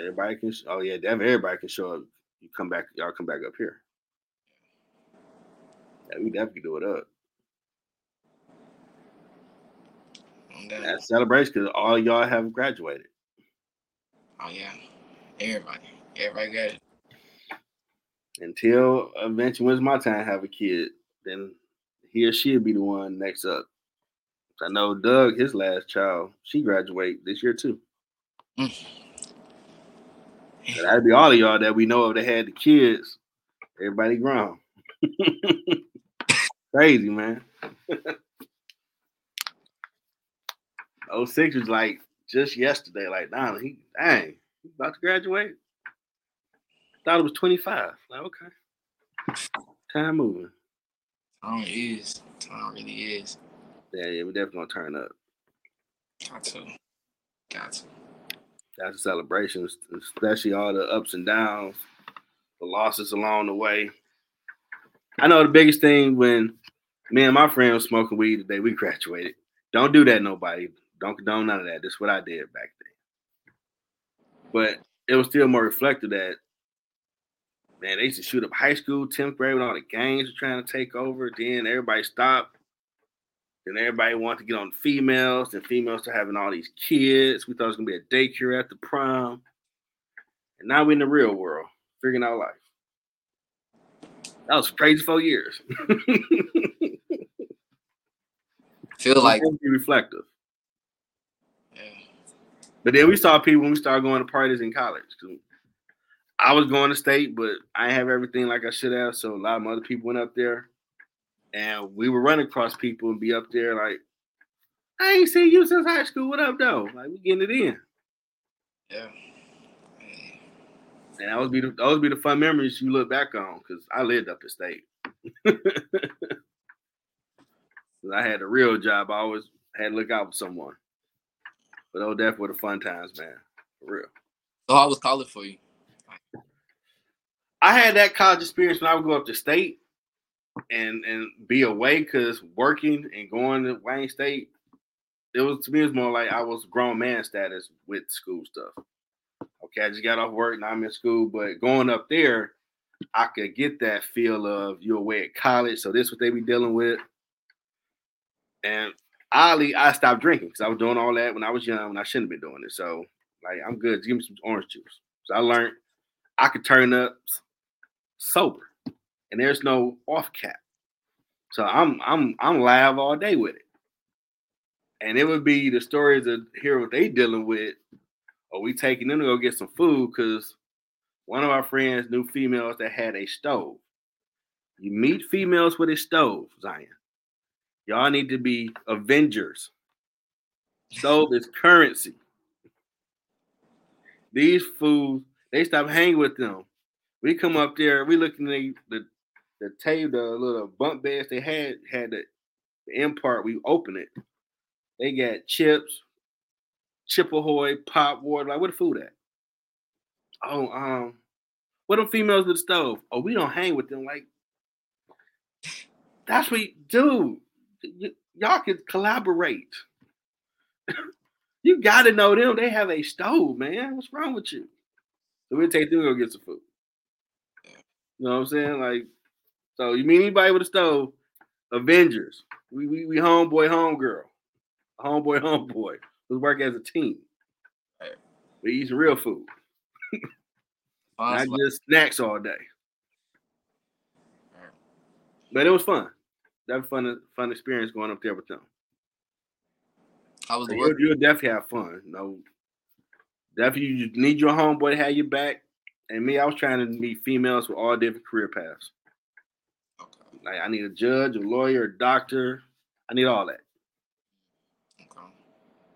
Everybody can. Oh yeah, Def, everybody can show up. You come back. Y'all come back up here. Yeah, we definitely do it up. That celebration because all y'all have graduated. Oh yeah, everybody, everybody got it. Until eventually, when's my time to have a kid? Then he or she'll be the one next up. I know Doug, his last child, she graduate this year too. Mm. So that'd be all of y'all that we know of that had the kids. Everybody grown. (laughs) Crazy, man. (laughs) 06 was like just yesterday. Like, nah, he dang, he about to graduate. Thought it was 25. Like, okay. Time moving. Time is. Time really is. Yeah, yeah, we definitely gonna turn up. Got to. Got to. That's a celebration, especially all the ups and downs, the losses along the way. I know the biggest thing when me and my friend was smoking weed the day we graduated. Don't do that, nobody. Don't condone none of that. That's what I did back then. But it was still more reflective that man, they used to shoot up high school, 10th grade when all the gangs were trying to take over. Then everybody stopped. Then everybody wanted to get on females, and females are having all these kids. We thought it was gonna be a daycare at the prom. And now we're in the real world, figuring out life. That was crazy four years. (laughs) Feel like be reflective. yeah, But then we saw people when we started going to parties in college. I was going to state, but I didn't have everything like I should have. So a lot of other people went up there, and we were running across people and be up there like, "I ain't seen you since high school. What up, though? Like we getting it in." yeah. And that would be the, those be the fun memories you look back on because I lived up the state. (laughs) I had a real job. I always had to look out for someone. But those definitely were the fun times, man. For real. So how was college for you? I had that college experience when I would go up to state and and be away because working and going to Wayne State, it was to me it was more like I was grown man status with school stuff. Okay, I just got off work and I'm in school, but going up there, I could get that feel of you're away at college, so this is what they be dealing with. And oddly, I stopped drinking because I was doing all that when I was young and I shouldn't have been doing it. So like I'm good. Just give me some orange juice. So I learned I could turn up sober, and there's no off cap. So I'm I'm I'm live all day with it, and it would be the stories of hear what they dealing with, or we taking them to go get some food because one of our friends knew females that had a stove. You meet females with a stove, Zion. Y'all need to be Avengers. Stove is currency. These fools, they stop hanging with them. We come up there, we looking at the the, the table, the little bunk beds they had had the, the end part. We open it. They got chips, chip ahoy, pop water. Like where the food at? Oh, um, what them females with the stove? Oh, we don't hang with them. Like that's what, you, dude. y- y'all can collaborate. (laughs) you got to know them. They have a stove, man. What's wrong with you? So we'll take them go get some food. You know what I'm saying? Like, so you mean anybody with a stove? Avengers. We we, we homeboy, homegirl, homeboy, (laughs) homeboy. Let's work as a team. Right. We eat some real food, not just snacks all day. Right. But it was fun. That was fun, fun experience going up there with them. I was So the you'll, you'll definitely have fun. No, definitely you need your homeboy to have your back. And me, I was trying to meet females with all different career paths. Like I need a judge, a lawyer, a doctor. I need all that.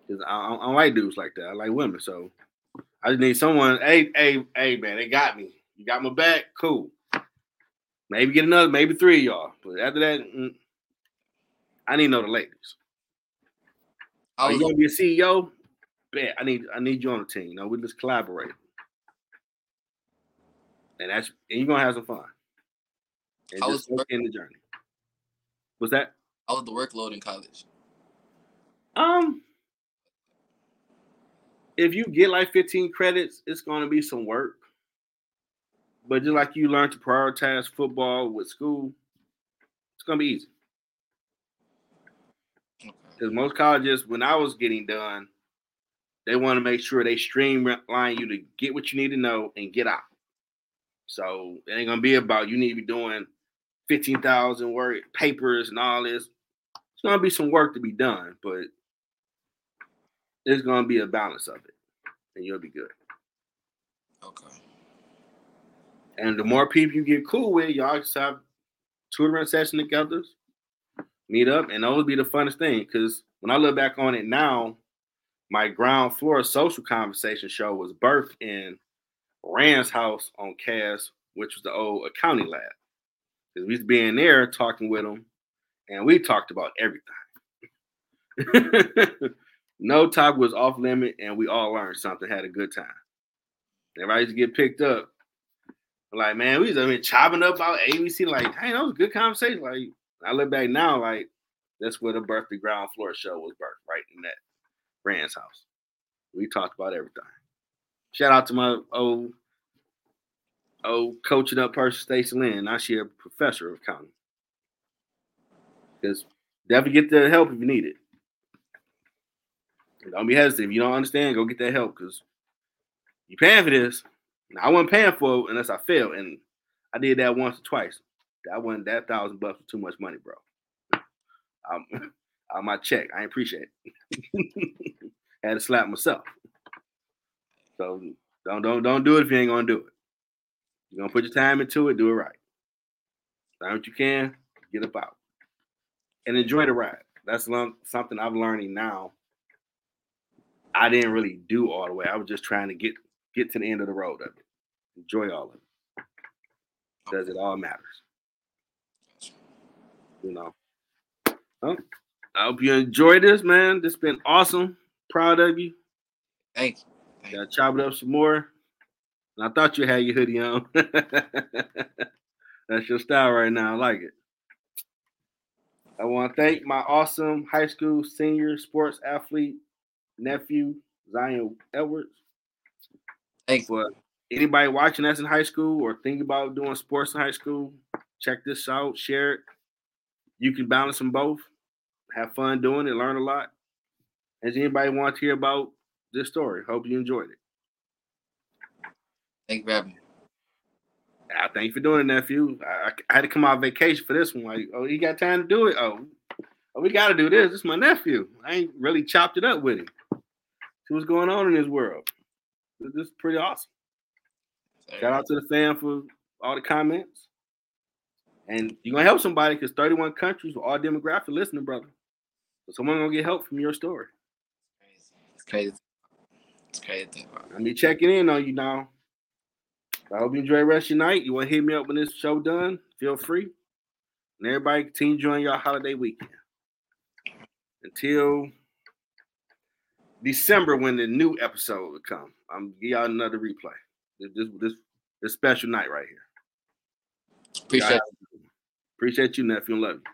Cause I, I, I like dudes like that. I like women, so I just need someone. Hey, hey, hey, man, they got me. You got my back. Cool. Maybe get another, maybe three of y'all. But after that, mm, I need to know the ladies. I Are you gonna be a CEO? Bet I need I need you on the team. You know, we just collaborate. And that's and you're gonna have some fun. And I just was work in the journey. Was that? I was the workload in college. Um if you get like 15 credits, it's gonna be some work. But just like you learn to prioritize football with school, it's gonna be easy. Because most colleges, when I was getting done, they want to make sure they streamline you to get what you need to know and get out. So it ain't gonna be about you need to be doing fifteen thousand word papers and all this. It's gonna be some work to be done, but there's gonna be a balance of it, and you'll be good. Okay. And the more people you get cool with, y'all just have tutoring session together, meet up, and those be the funnest thing. Because when I look back on it now, my ground floor social conversation show was birthed in Rand's house on Cass, which was the old accounting lab. Because we used to be there talking with them, and we talked about everything. (laughs) no talk was off limit, and we all learned something, had a good time. Everybody used to get picked up. Like, man, we was I mean, chopping up about ABC. Like, hey, that was a good conversation. Like, I look back now, like, that's where the birthday ground floor show was birthed, right in that Rand's house. We talked about everything. Shout out to my old, old coaching up person, Stacey Lynn. Now she a professor of accounting. Because definitely get the help if you need it. Don't be hesitant. If you don't understand, go get that help because you paying for this. Now, I wasn't paying for it unless I failed, and I did that once or twice. That wasn't that thousand bucks was too much money, bro. Um, (laughs) on my check, I appreciate it. (laughs) Had to slap myself. So don't don't don't do it if you ain't gonna do it. You're gonna put your time into it, do it right. Find what you can, get up out, and enjoy the ride. That's something I'm learning now. I didn't really do all the way. I was just trying to get get to the end of the road of it. Enjoy all of it. Because it all matters. You know. Well, I hope you enjoyed this, man. This has been awesome. Proud of you. Thank you. Thank you. Gotta chop it up some more. I thought you had your hoodie on. (laughs) That's your style right now. I like it. I want to thank my awesome high school senior sports athlete nephew, Zion Edwards. Thank you. For anybody watching us in high school or thinking about doing sports in high school, check this out, share it. You can balance them both, have fun doing it, learn a lot. Has anybody want to hear about this story? Hope you enjoyed it. Thank you for having me. I thank you for doing it, nephew. I, I had to come out vacation for this one. Like, oh, he got time to do it. Oh, oh we got to do this. This is my nephew. I ain't really chopped it up with him. See what's going on in his world. This this is pretty awesome. Shout out to the fam for all the comments. And you're gonna help somebody because 31 countries with all demographic listening, brother. So someone gonna get help from your story. It's crazy. It's crazy. to think about. I mean, checking in on you now. I hope you enjoy the rest of your night. You want to hit me up when this show done? Feel free. And everybody continue enjoying your holiday weekend. Until December when the new episode will come. I'm give y'all another replay. This this this, this special night right here. Appreciate Y'all- Appreciate you, nephew, love you.